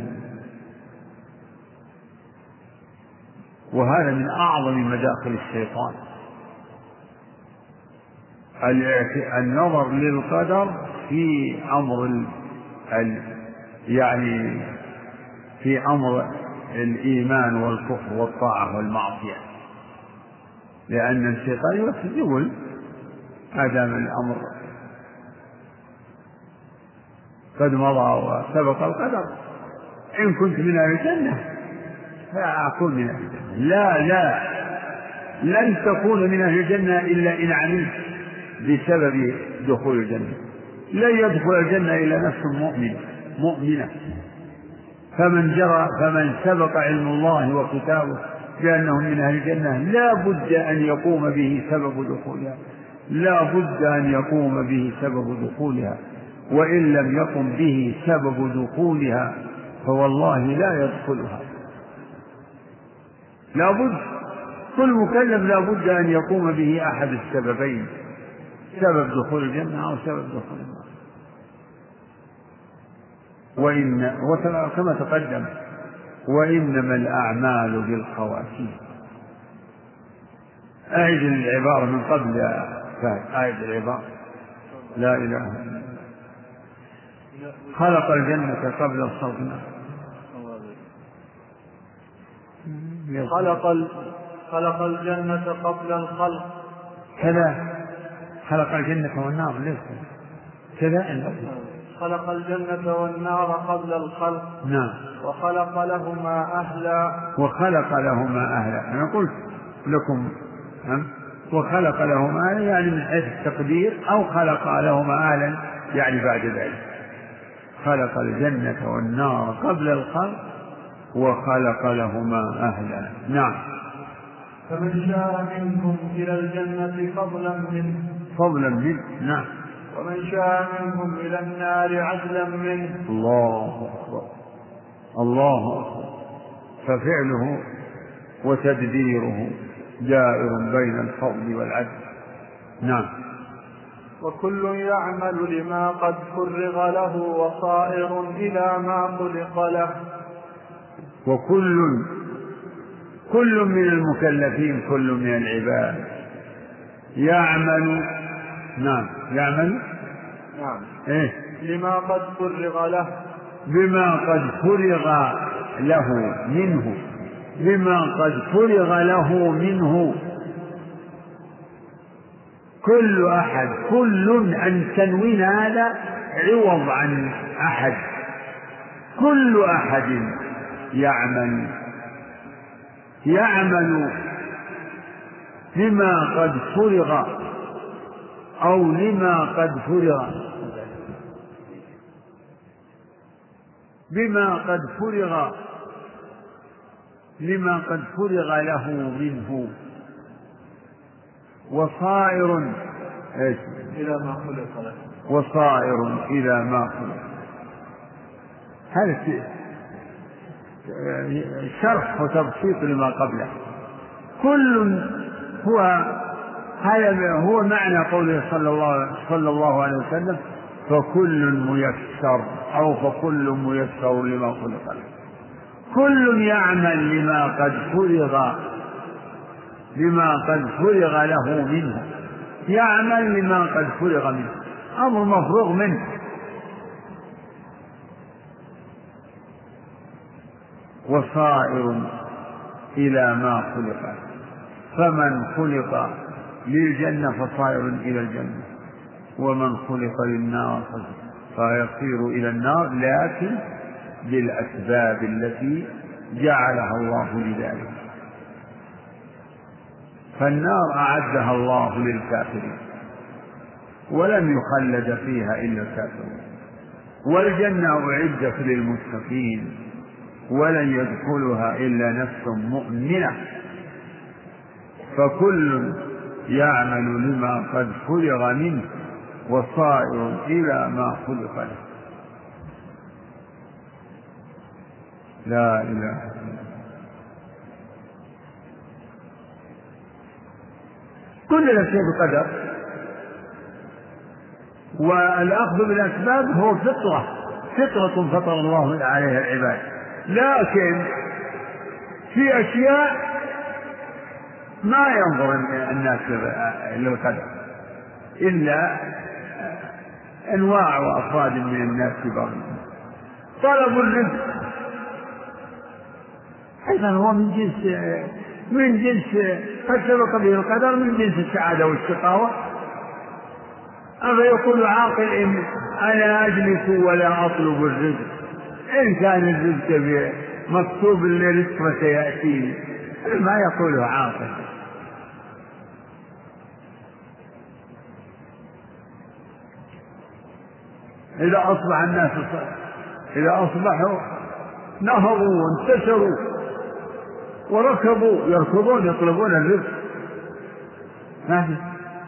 Speaker 2: وهذا من أعظم مداخل الشيطان النظر للقدر في أمر ال... يعني في أمر الإيمان والكفر والطاعة والمعصية لأن الشيطان يقول ما دام الأمر قد مضى وسبق القدر إن كنت من أهل الجنة فأكون من أهل الجنة لا لا لن تكون من أهل الجنة إلا إن عملت بسبب دخول الجنة لن يدخل الجنة إلا نفس مؤمنة مؤمنة فمن جرى فمن سبق علم الله وكتابه بأنه من أهل الجنة لا بد أن يقوم به سبب دخولها لا بد أن يقوم به سبب دخولها وإن لم يقم به سبب دخولها فوالله لا يدخلها لا بد كل مكلف لا بد أن يقوم به أحد السببين سبب دخول الجنة أو سبب دخول النار وإن كما تقدم وإنما الأعمال بالخواتيم أعد العبارة من قبل الكفار آية العظام لا إله إلا خلق الجنة قبل الخلق خلق خلق الجنة قبل الخلق
Speaker 1: كذا خلق الجنة والنار ليس كذا
Speaker 2: خلق الجنة والنار قبل الخلق
Speaker 1: نعم
Speaker 2: وخلق لهما أهلا
Speaker 1: وخلق لهما أهلا أنا قلت لكم نعم وخلق لهم أهلا يعني من حيث التقدير أو خلق لهم أهلا يعني بعد ذلك خلق الجنة والنار قبل الخلق وخلق لهما أهلا نعم
Speaker 2: فمن شاء منكم إلى الجنة فضلا منه
Speaker 1: فضلا منه نعم
Speaker 2: ومن شاء منكم إلى النار عدلا منه
Speaker 1: الله أكبر الله أكبر ففعله وتدبيره جائر بين الفضل والعدل نعم
Speaker 2: وكل يعمل لما قد فرغ له وصائر إلى ما خلق له
Speaker 1: وكل كل من المكلفين كل من العباد يعمل نعم يعمل
Speaker 2: نعم
Speaker 1: إيه
Speaker 2: لما قد فرغ له
Speaker 1: بما قد فرغ له منه بما قد فرغ له منه كل أحد كل عن تنوين هذا عوض عن أحد كل أحد يعمل يعمل لما قد فرغ أو لما قد فرغ بما قد فرغ لما قد فرغ له منه وصائر
Speaker 2: ايش؟ إلى ما خلق
Speaker 1: له وصائر إلى ما خلق هذا يعني شرح وتبسيط لما قبله كل هو هذا هو معنى قوله صلى الله صلى الله عليه وسلم فكل ميسر أو فكل ميسر لما خلق له كل يعمل لما قد فرغ لما قد فرغ له منه يعمل لما قد فرغ منه أمر مفروغ منه وصائر إلى ما خلق فمن خلق للجنة فصائر إلى الجنة ومن خلق للنار فيصير إلى النار لكن للأسباب التي جعلها الله لذلك فالنار أعدها الله للكافرين ولم يخلد فيها إلا الكافرون والجنة أعدت للمتقين ولن يدخلها إلا نفس مؤمنة فكل يعمل لما قد خلق منه وصائر إلى ما خلق له لا إله كل الأشياء بقدر والأخذ بالأسباب هو فطرة فطرة فطر الله عليها العباد لكن في أشياء ما ينظر الناس للقدر إلا أنواع وأفراد من الناس في بعضهم طلب الرزق أيضا هو من جنس من جنس السبق به القدر من جنس السعادة والشقاوة أما يقول عاقل إن أنا أجلس ولا أطلب الرزق إن كان الرزق مكتوب الرزق فسيأتيني ما يقوله عاقل إذا أصبح الناس إذا أصبحوا نهضوا وانتشروا وركبوا يركضون يطلبون الرزق ما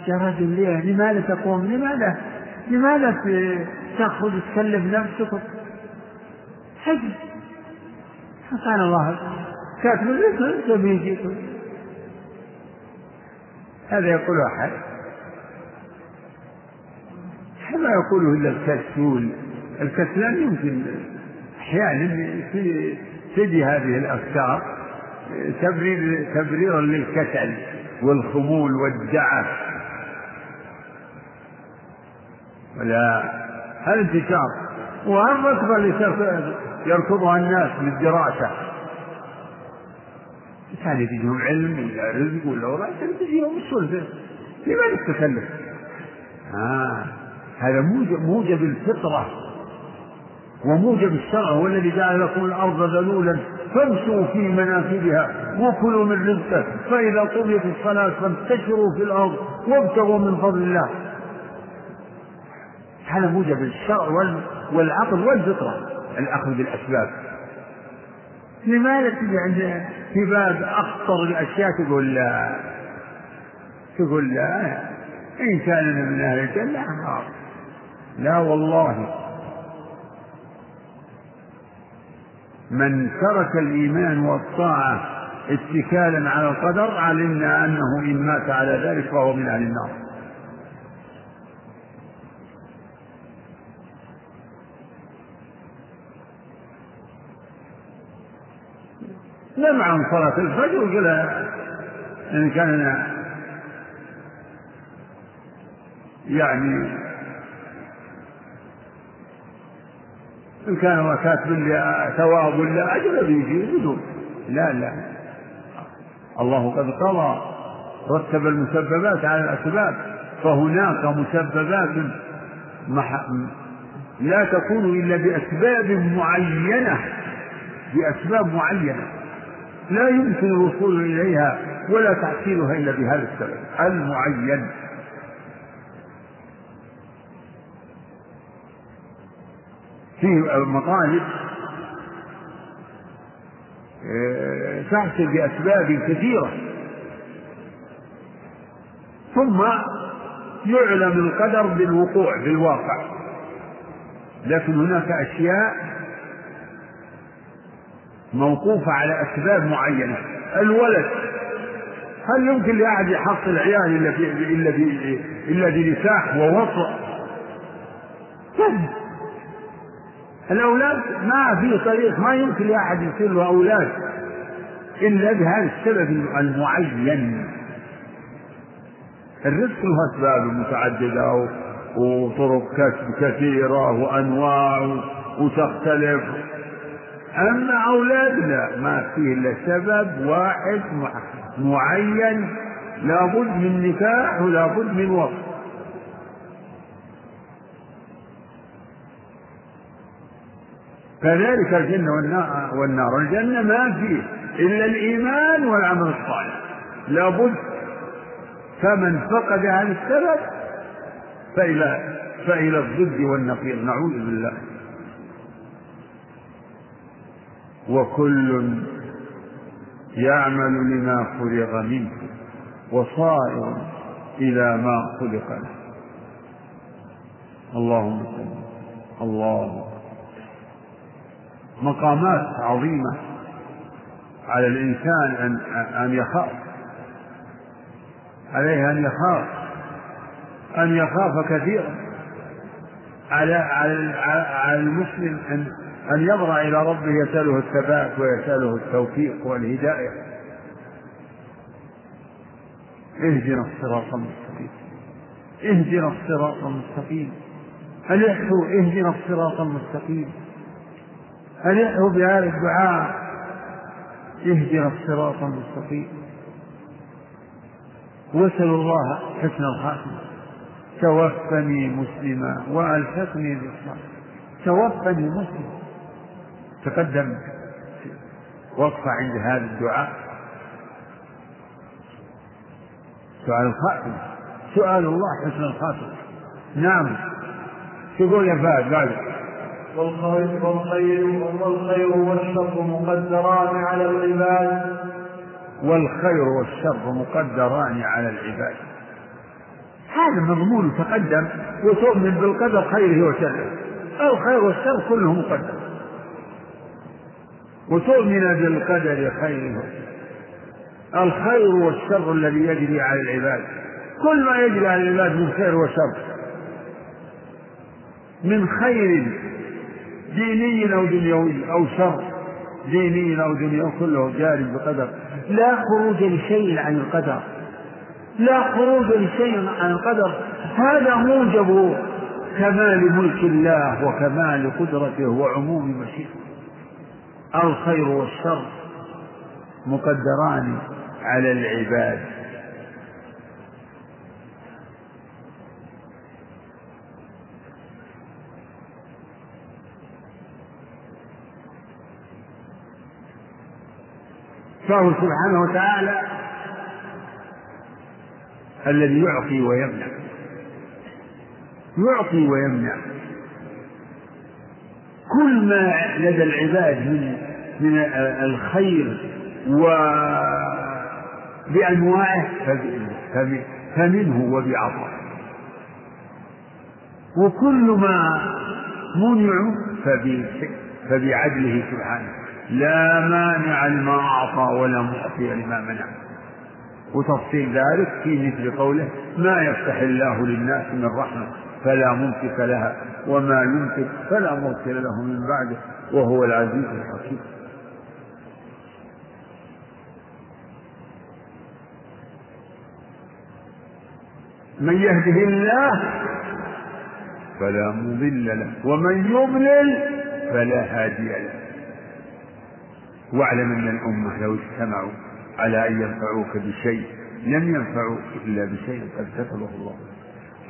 Speaker 1: في يا رجل ليه لماذا تقوم لماذا لماذا تأخذ تكلف نفسك حج سبحان الله كاتب الرزق انتم بيجيكم هذا يقول أحد ما يقوله إلا الكسول الكسلان يمكن أحيانا تجي هذه الأفكار تبرير تبريرا للكسل والخمول والدعة ولا هل انتشار وهم الركبة اللي يركضها الناس للدراسة كان يجيهم علم ولا رزق ولا وراء تجيهم السلطة لماذا التكلف؟ آه هذا موجب موجب الفطرة وموجب الشرع هو الذي جعل لكم الأرض ذلولا فامشوا في منافذها وكلوا من رزقه فإذا قضيت الصلاة فانتشروا في الأرض وابتغوا من فضل الله هذا موجب الشرع والعقل والفطرة الأخذ بالأسباب لماذا تجي عند في باب أخطر الأشياء تقول لا تقول لا إن كان من أهل الجنة لا والله من ترك الإيمان والطاعة اتكالا على القدر علمنا أنه إن مات على ذلك فهو من أهل النار لم عن صلاة الفجر وقل إن كان يعني إن كان هو كاتب ثواب ولا أجر بيجي بدون لا لا الله قد قضى رتب المسببات على الأسباب فهناك مسببات مح... لا تكون إلا بأسباب معينة بأسباب معينة لا يمكن الوصول إليها ولا تحصيلها إلا بهذا السبب المعين فيه مطالب آه، تحصل بأسباب كثيرة ثم يعلم القدر بالوقوع بالواقع لكن هناك أشياء موقوفة على أسباب معينة الولد هل يمكن لأحد يحصل عيال إلا إلا إلا بلساح ووطأ؟ الأولاد ما في طريق ما يمكن لأحد يصير له أولاد إلا بهذا السبب المعين الرزق له أسباب متعددة وطرق كسب كثيرة وأنواع وتختلف أما أولاد لا ما فيه إلا سبب واحد معين لابد من نكاح ولابد من وقت فذلك الجنة والنار, والنار الجنة ما فيه إلا الإيمان والعمل الصالح لابد فمن فقد عن السبب فإلى فإلى الضد والنقيض نعوذ بالله وكل يعمل لما خلق منه وصائر إلى ما خلق له اللهم صل صل مقامات عظيمة على الإنسان أن أن يخاف عليه أن يخاف أن يخاف كثيرا على على على المسلم أن أن يضرع إلى ربه يسأله الثبات ويسأله التوفيق والهداية اهدنا الصراط المستقيم اهدنا الصراط المستقيم ألحوا اهدنا الصراط المستقيم ألحوا بهذا الدعاء اهدنا الصراط المستقيم واسألوا الله حسن الخاتمة توفني مسلما وألحقني بالصالحين توفني مسلما تقدم وقف عند هذا الدعاء سؤال الخاتمة سؤال الله حسن الخاتمة نعم تقول يا فهد قال والخير والخير والخير والشر
Speaker 2: مقدران على العباد
Speaker 1: والخير
Speaker 2: والشر
Speaker 1: مقدران
Speaker 2: على العباد
Speaker 1: هذا مضمون تقدم وتؤمن بالقدر خيره وشره الخير والشر كله مقدر وتؤمن بالقدر خيره الخير والشر الذي يجري على العباد كل ما يجري على العباد من خير وشر من خير ديني أو دنيوي أو شر ديني أو دنيوي كله جاري بقدر لا خروج لشيء عن القدر لا خروج لشيء عن القدر هذا موجب كمال ملك الله وكمال قدرته وعموم مشيئته الخير والشر مقدران على العباد فهو سبحانه وتعالى الذي يعطي ويمنع يعطي ويمنع كل ما لدى العباد من من الخير وبأنواعه فمنه وبعطائه وكل ما منع فبعدله سبحانه لا مانع لما أعطى ولا معطي لما منع وتفصيل ذلك في مثل قوله ما يفتح الله للناس من رحمة فلا ممسك لها وما يمسك فلا مرسل له من بعده وهو العزيز الحكيم من يهده الله فلا مضل له ومن يضلل فلا هادي له واعلم أن الأمة لو اجتمعوا على أن ينفعوك بشيء لم ينفعوك إلا بشيء قد كتبه الله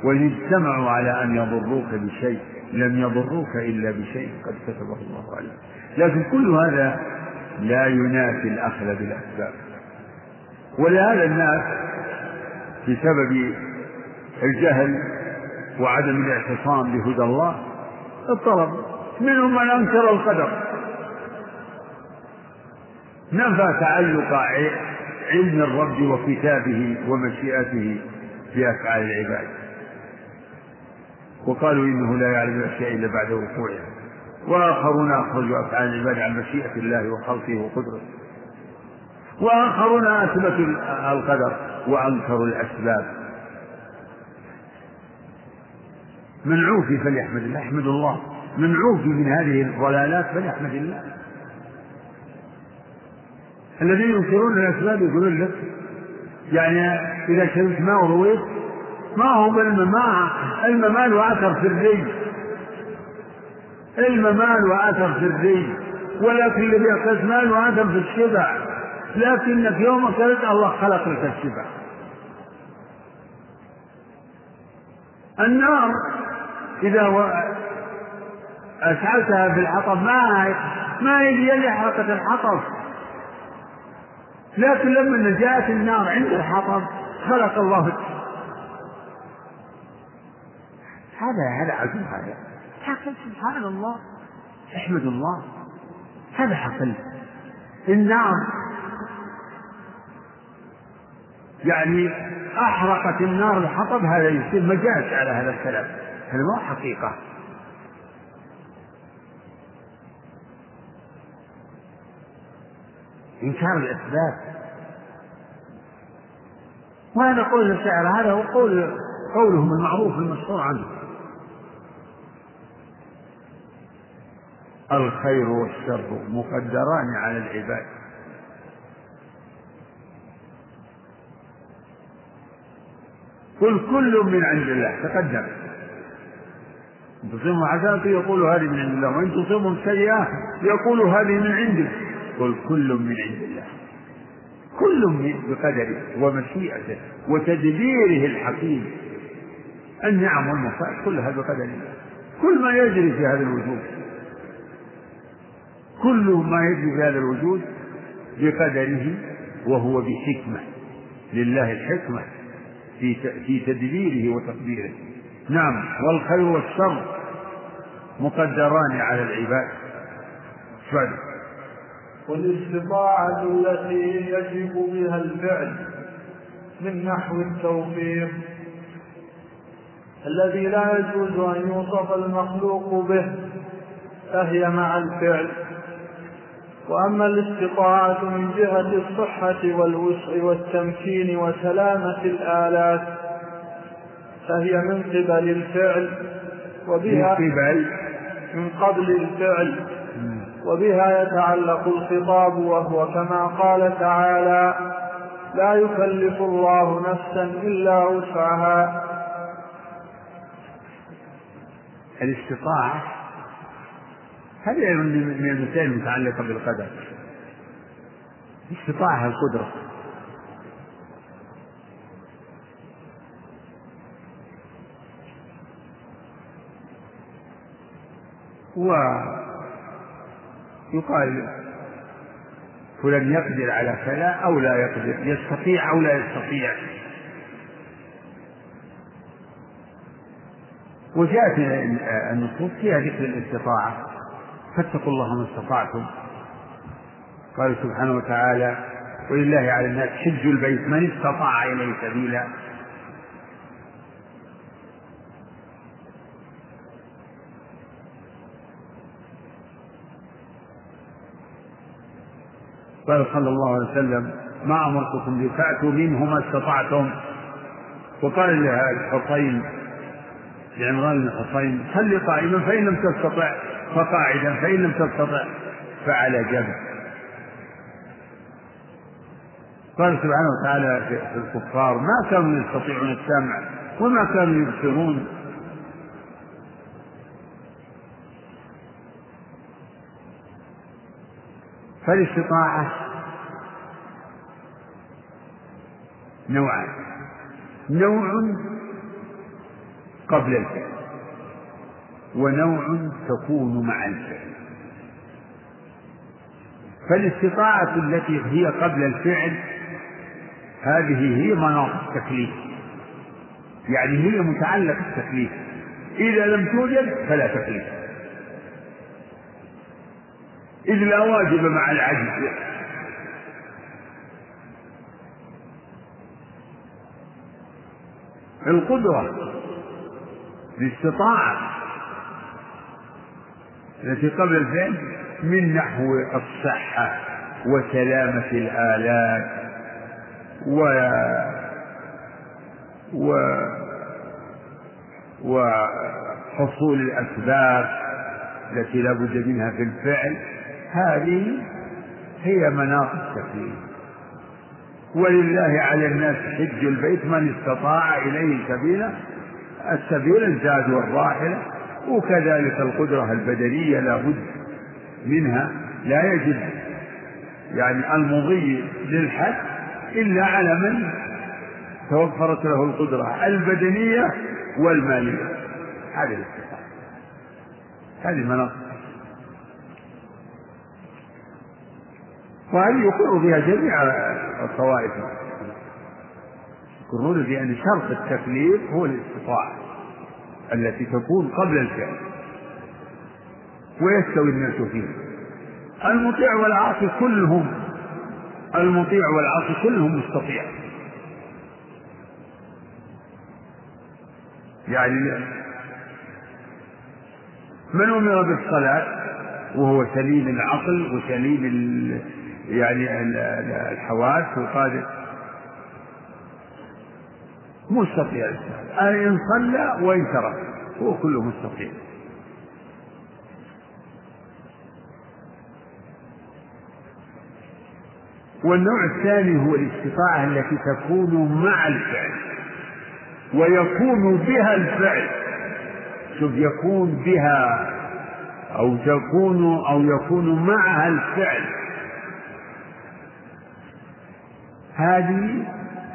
Speaker 1: وإن اجتمعوا على أن يضروك بشيء لم يضروك إلا بشيء قد كتبه الله عليك لكن كل هذا لا ينافي الأخذ بالأسباب ولهذا الناس بسبب الجهل وعدم الاعتصام بهدى الله اضطرب منهم من أنكر القدر نفى تعلق علم الرب وكتابه ومشيئته بأفعال العباد وقالوا إنه لا يعلم الأشياء إلا بعد وقوعها وآخرون أخرجوا أفعال العباد عن مشيئة الله وخلقه وقدرته وآخرون أثبتوا القدر وأنكروا الأسباب من عوفي فليحمد الله يحمد الله من عوفي من هذه الضلالات فليحمد الله الذين ينكرون الأسباب يقولون لك يعني إذا شربت ماء ورويت ما هو بالمماع الممال وأثر في الري الممال وأثر في الري ولكن الذي أكلت مال وأثر في الشبع لكنك يوم أكلت الله خلق لك الشبع النار إذا أشعلتها بالحطب ما ما هي إلا حركة الحطب لكن لما جاءت النار عند الحطب خلق الله هذا هذا عجيب هذا
Speaker 2: حقل سبحان الله
Speaker 1: احمد الله هذا حقل النار يعني أحرقت النار الحطب هذا يصير مجاز على هذا الكلام هذا ما حقيقة إنكار الأسباب وهذا قول الشاعر هذا هو قول قولهم المعروف المشهور عنه الخير والشر مقدران على العباد قل كل من عند الله تقدم ان تصيبهم عذاب يقول هذه من عند الله وان تصيبهم سيئة يقول هذه من عندك قل كل من عند الله كل بقدره ومشيئته وتدبيره الحكيم النعم والمصائب كلها بقدر الله كل ما يجري في هذا الوجود كل ما يجري في هذا الوجود بقدره وهو بحكمة لله الحكمة في في تدبيره وتقديره نعم والخير والشر مقدران على العباد
Speaker 2: فعلا والاستطاعة التي يجب بها الفعل من نحو التوفيق الذي لا يجوز أن يوصف المخلوق به فهي مع الفعل وأما الاستطاعة من جهة الصحة والوسع والتمكين وسلامة الآلات فهي من قبل الفعل
Speaker 1: وبها
Speaker 2: من قبل الفعل وبها يتعلق الخطاب وهو كما قال تعالى لا يكلف الله نفسا إلا وسعها
Speaker 1: الاستطاعة هذه من المسائل المتعلقة بالقدر الاستطاعة القدرة و يقال فلان يقدر على كذا أو لا يقدر يستطيع أو لا يستطيع وجاءت النصوص فيها ذكر الاستطاعة فاتقوا الله ما استطعتم قال سبحانه وتعالى ولله على الناس حج البيت من استطاع إليه سبيلا قال صلى الله عليه وسلم ما أمرتكم به فأتوا منه ما استطعتم وقال لها الحصين لعمران بن الحصين صل قائما فإن لم تستطع فقاعدا فإن لم تستطع فعلى جبل قال سبحانه وتعالى في الكفار ما كانوا يستطيعون السمع وما كانوا يبصرون فالاستطاعة نوعان نوع قبل الفعل ونوع تكون مع الفعل فالاستطاعة التي هي قبل الفعل هذه هي مناط التكليف يعني هي متعلقة التكليف إذا لم توجد فلا تكليف إذ لا واجب مع العجز القدرة الاستطاعة التي قبل الفعل من نحو الصحة وسلامة الآلات و و وحصول الأسباب التي لا بد منها في الفعل هذه هي مناط التكليف ولله على الناس حج البيت من استطاع إليه سبيلا السبيل الزاد والراحلة وكذلك القدرة البدنية لابد منها لا يجب يعني المضي للحج إلا على من توفرت له القدرة البدنية والمالية هذه الاستطاعة هذه مناطق وهذه يقر بها جميع الطوائف يقرون بأن شرط التكليف هو الاستطاعة التي تكون قبل الفعل ويستوي الناس فيه المطيع والعاصي كلهم المطيع والعاصي كلهم مستطيع يعني من أمر بالصلاة وهو سليم العقل وسليم يعني الحواس القادر مستطيع السهل إن صلى وإن ترك هو كله مستطيع والنوع الثاني هو الاستطاعة التي تكون مع الفعل ويكون بها الفعل شوف يكون بها أو تكون أو يكون معها الفعل هذه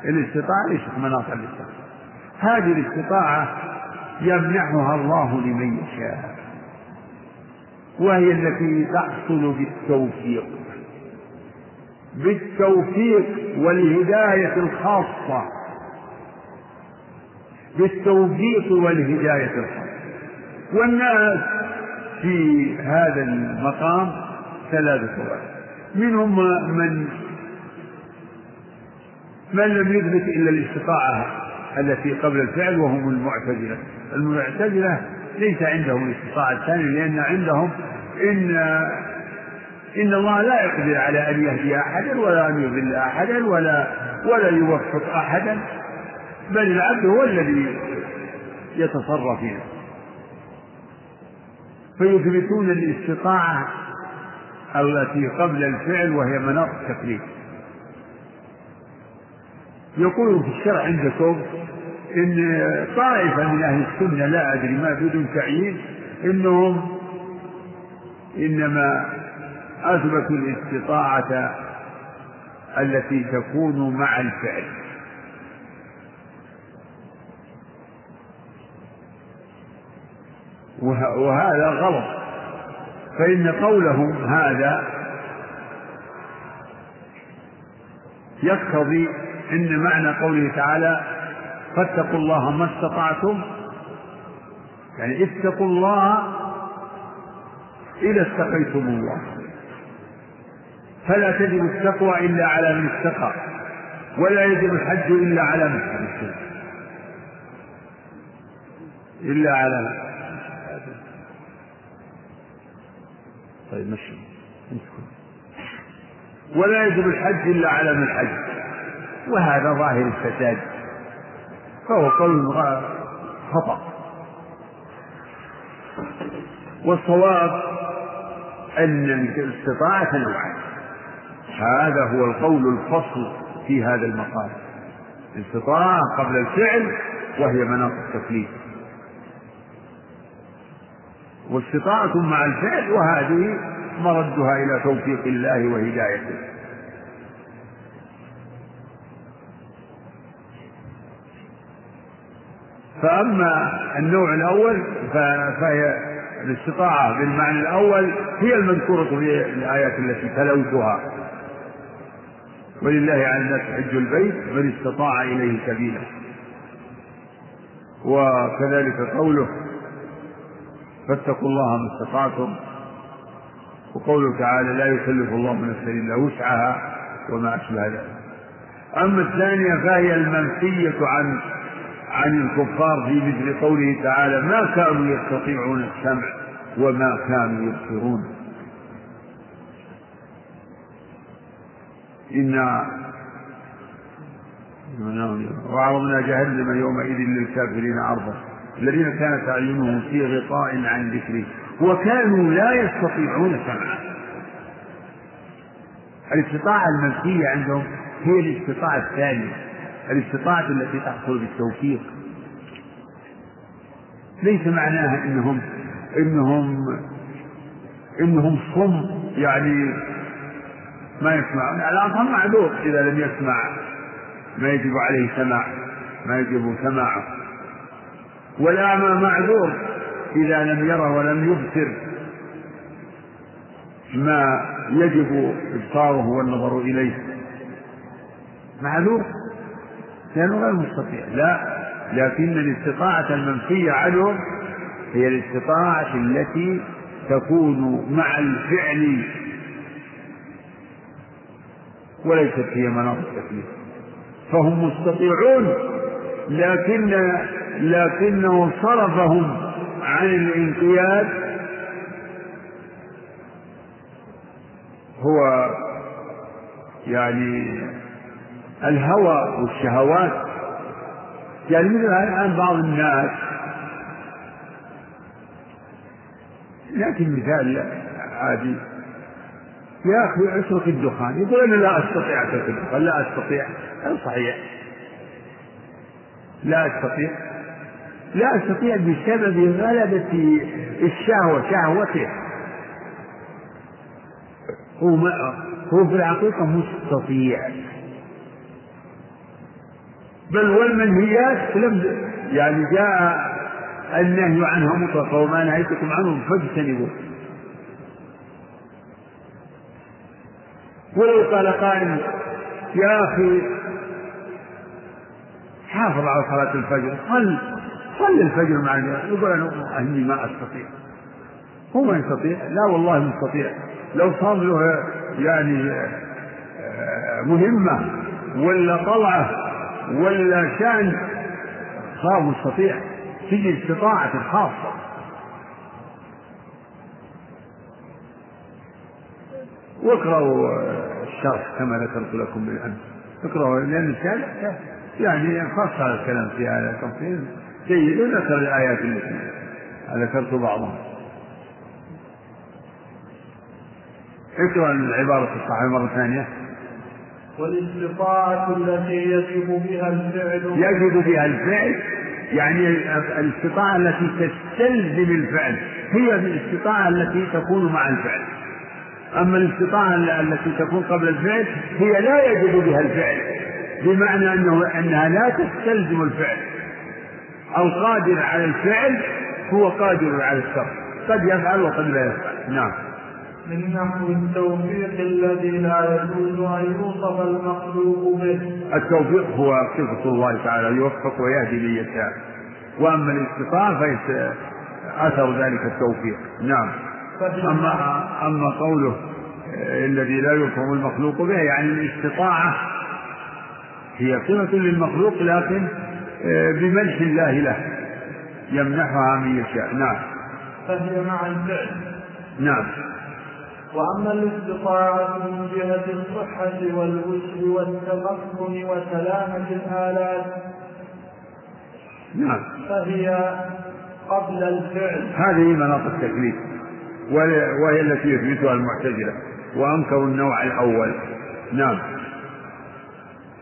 Speaker 1: الاستطاعة ليست مناطا الاستطاعة هذه الاستطاعة يمنحها الله لمن يشاء وهي التي تحصل بالتوفيق بالتوفيق والهداية الخاصة بالتوفيق والهداية الخاصة والناس في هذا المقام ثلاثة أوائل منهم من من لم يثبت إلا الاستطاعة التي قبل الفعل وهم المعتزلة المعتزلة ليس عندهم الاستطاعة الثانية لأن عندهم إن إن الله لا يقدر على أن يهدي أحدا ولا أن يضل أحدا ولا ولا يوفق أحدا بل العبد هو الذي يتصرف فيه فيثبتون الاستطاعة التي قبل الفعل وهي مناط التكليف يقول في الشرع عندكم إن طائفة من أهل السنة لا أدري ما بدون تعيين إنهم إنما أثبتوا الاستطاعة التي تكون مع الفعل وهذا غلط فإن قولهم هذا يقتضي إن معنى قوله تعالى فاتقوا الله ما استطعتم يعني اتقوا الله إذا اتقيتم الله فلا تجب التقوى إلا على من استقى ولا يجب الحج إلا على من استقى إلا على من طيب مشي ولا يجب الحج إلا على من حج وهذا ظاهر الفساد فهو قول خطأ والصواب أن الاستطاعة نوعان هذا هو القول الفصل في هذا المقام الاستطاعة قبل الفعل وهي مناط التكليف واستطاعة مع الفعل وهذه مردها إلى توفيق الله وهدايته وأما النوع الأول فهي الاستطاعة بالمعنى الأول هي المذكورة في الآيات التي تلوتها ولله على الناس حج البيت من استطاع إليه سبيلا وكذلك قوله فاتقوا الله ما استطعتم وقوله تعالى لا يكلف الله نفسا إلا وسعها وما أشبه ذلك أما الثانية فهي المنفية عن عن الكفار في مثل قوله تعالى ما كانوا يستطيعون السمع وما كانوا يبصرون إنا وعرضنا جهنم يومئذ للكافرين عرضا الذين كانت أعينهم في غطاء عن ذكره وكانوا لا يستطيعون سمعه الاستطاعة المنفية عندهم هي الاستطاعة الثانية الاستطاعة التي تحصل بالتوفيق ليس معناها انهم انهم انهم صم يعني ما يسمعون الأمر معذور إذا لم يسمع ما يجب عليه سماع ما يجب سماعه والأعمى معذور إذا لم يرى ولم يبصر ما يجب إبصاره والنظر إليه معذور لأنه غير مستطيع لا لكن الاستطاعة المنفية عنهم هي الاستطاعة التي تكون مع الفعل وليست هي مناط التكليف فهم مستطيعون لكن لكنه صرفهم عن الانقياد هو يعني الهوى والشهوات يعني مثل الآن بعض الناس نأتي مثال عادي يا أخي اترك الدخان يقول أنا لا أستطيع أترك الدخان لا أستطيع هذا صحيح لا أستطيع لا أستطيع بسبب غلبة الشهوة شهوته هو هو في الحقيقة مستطيع بل والمنهيات لم يعني جاء النهي عنها مطلقا وما نهيتكم عنه فاجتنبوه ولو قال قائل يا أخي حافظ على صلاة الفجر صل صل الفجر مع الناس يقول أنا أني ما أستطيع هو ما يستطيع لا والله مستطيع لو صار له يعني آه، مهمة ولا طلعة ولا شأن صار مستطيع تجي استطاعة الخاصة واقرأوا الشرح كما ذكرت لكم من أمس اقرأوا لأن الشارع يعني خاص على الكلام في هذا التفصيل جيد وذكر الآيات التي ذكرت بعضها اقرأ العبارة الصحيحة مرة ثانية
Speaker 2: والاستطاعة التي يجب بها الفعل
Speaker 1: يجب
Speaker 2: بها الفعل
Speaker 1: يعني الاستطاعة التي تستلزم الفعل هي الاستطاعة التي تكون مع الفعل أما الاستطاعة التي تكون قبل الفعل هي لا يجب بها الفعل بمعنى أنه أنها لا تستلزم الفعل القادر على الفعل هو قادر على الشر قد يفعل وقد لا يفعل نعم من نحو التوفيق
Speaker 2: الذي لا يجوز أن يوصف المخلوق به التوفيق هو
Speaker 1: صفة الله تعالى يوفق ويهدي من يشاء وأما الاستطاعة فليس أثر ذلك التوفيق نعم أما أما قوله الذي لا يوصف المخلوق به يعني الاستطاعة هي صفة للمخلوق لكن آه، بمنح الله له يمنحها من يشاء نعم
Speaker 2: فهي مع الفعل
Speaker 1: نعم
Speaker 2: وأما الاستطاعة من جهة الصحة والوسع والتمكن وسلامة الآلات
Speaker 1: نعم
Speaker 2: فهي قبل الفعل
Speaker 1: هذه مناط التكليف وهي التي يثبتها المعتزلة وأنكروا النوع الأول نعم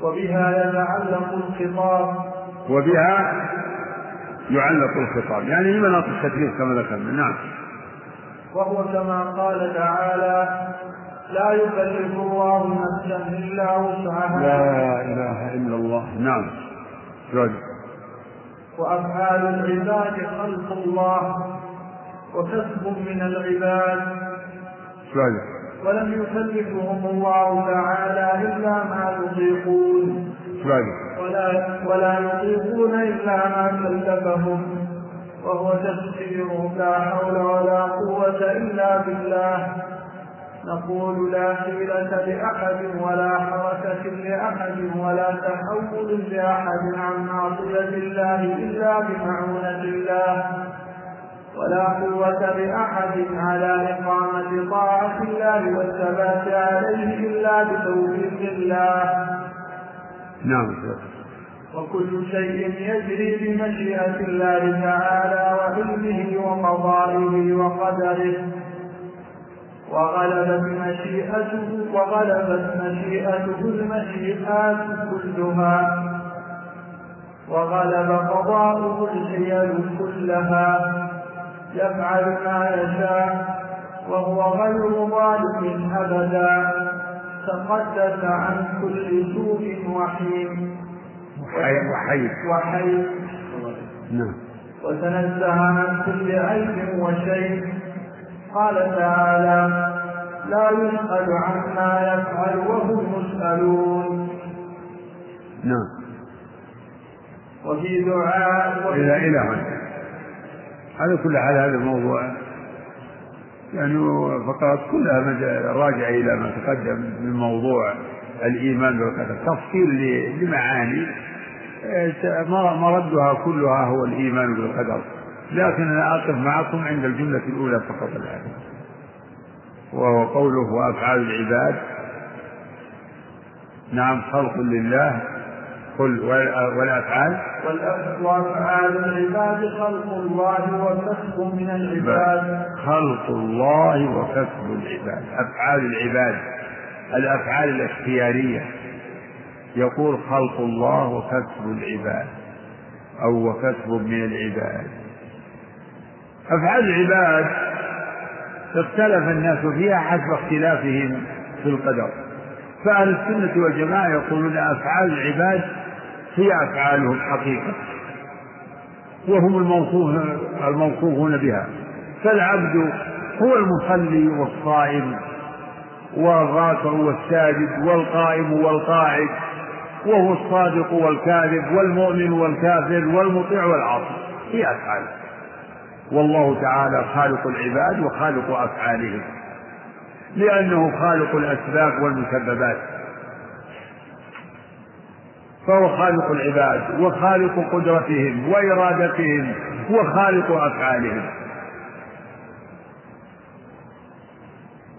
Speaker 2: وبها يتعلق الخطاب
Speaker 1: وبها يعلق الخطاب يعني لمناط التكليف كما ذكرنا نعم
Speaker 2: وهو كما قال تعالى لا يكلف الله نفسا إلا وسعها
Speaker 1: لا إله إلا الله نعم جد.
Speaker 2: وأفعال العباد خلق الله وكسب من العباد جد. ولم يكلفهم الله تعالى إلا ما يطيقون ولا, ولا يطيقون إلا ما كلفهم وهو تفسيره لا حول ولا قوة إلا بالله نقول لا حيلة لأحد ولا حركة لأحد ولا تحول لأحد عن معصية الله إلا بمعونة الله ولا قوة لأحد على إقامة طاعة الله والثبات عليه إلا بتوفيق الله.
Speaker 1: نعم.
Speaker 2: وكل شيء يجري بمشيئة الله تعالى وعلمه وقضائه وقدره وغلبت مشيئته وغلبت مشيئته المشيئات كلها وغلب قضاؤه الحيل كلها يفعل ما يشاء وهو غير ظالم أبدا تقدس عن كل سوء وحيم
Speaker 1: وحي وحي نعم
Speaker 2: وتنزه عن كل عيب وشيء قال تعالى لا يسأل عما يفعل وهم مسألون
Speaker 1: نعم
Speaker 2: وفي دعاء
Speaker 1: إلى إلى هذا كل على هذا الموضوع يعني فقط كلها راجعة إلى ما تقدم من موضوع الإيمان بالقدر تفصيل لمعاني مردها كلها هو الإيمان بالقدر لكن أنا أقف معكم عند الجملة الأولى فقط الآن وهو قوله وأفعال العباد نعم خلق لله قل
Speaker 2: والأفعال وأفعال العباد خلق الله وكسب من العباد
Speaker 1: خلق الله وكسب العباد أفعال العباد الأفعال الاختيارية يقول خلق الله وكسب العباد أو وكسب من العباد أفعال العباد اختلف الناس فيها حسب اختلافهم في القدر فأهل السنة والجماعة يقولون أفعال العباد هي أفعالهم حقيقة وهم الموصوفون بها فالعبد هو المصلي والصائم والراكع والساجد والقائم والقاعد وهو الصادق والكاذب والمؤمن والكافر والمطيع والعاصي في أفعاله والله تعالى خالق العباد وخالق أفعالهم لأنه خالق الأسباب والمسببات فهو خالق العباد وخالق قدرتهم وإرادتهم وخالق أفعالهم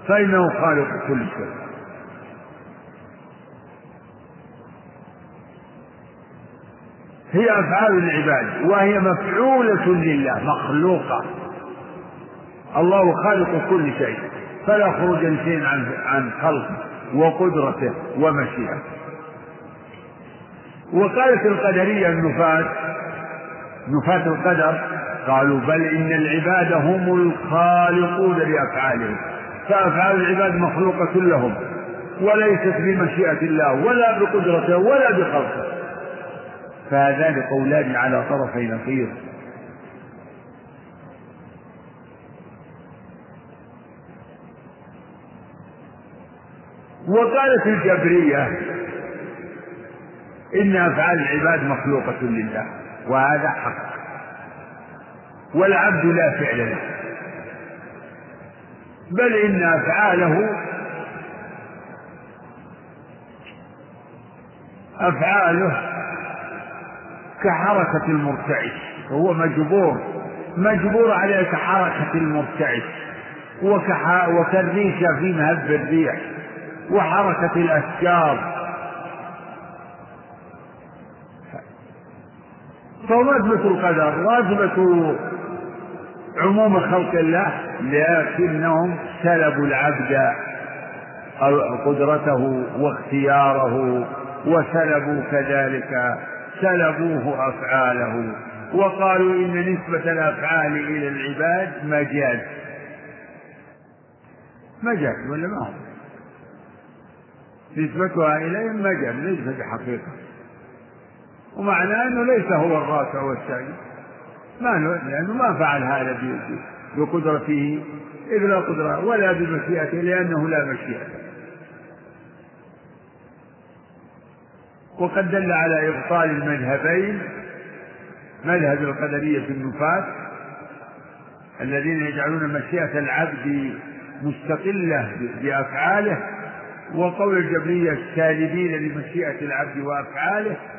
Speaker 1: فإنه خالق كل شيء هي أفعال العباد وهي مفعولة لله مخلوقة الله خالق كل شيء فلا خروج لشيء عن عن خلقه وقدرته ومشيئته وقالت القدرية النفاة نفاة القدر قالوا بل إن العباد هم الخالقون لأفعالهم فأفعال العباد مخلوقة لهم وليست بمشيئة الله ولا بقدرته ولا بخلقه فهذان قولان على طرفي نصير وقالت الجبرية إن أفعال العباد مخلوقة لله وهذا حق والعبد لا فعل له بل إن أفعاله أفعاله كحركة المرتعش هو مجبور مجبور عليه كحركة المرتعش وكح... وكالريشة في مهب الريح وحركة الأشجار فوجبة القدر وجبة عموم خلق الله لكنهم سلبوا العبد قدرته واختياره وسلبوا كذلك سلبوه أفعاله وقالوا إن نسبة الأفعال إلى العباد مجاز مجاز ولا ما هو نسبتها إليهم مجاز ليس بحقيقة ومعناه أنه ليس هو الرافع والثاني ما لأنه ما فعل هذا بقدرته إذ لا قدرة ولا بمشيئته لأنه لا مشيئة وقد دل على إبطال المذهبين مذهب القدرية النفاة الذين يجعلون مشيئة العبد مستقلة بأفعاله وقول الجبرية السالبين لمشيئة العبد وأفعاله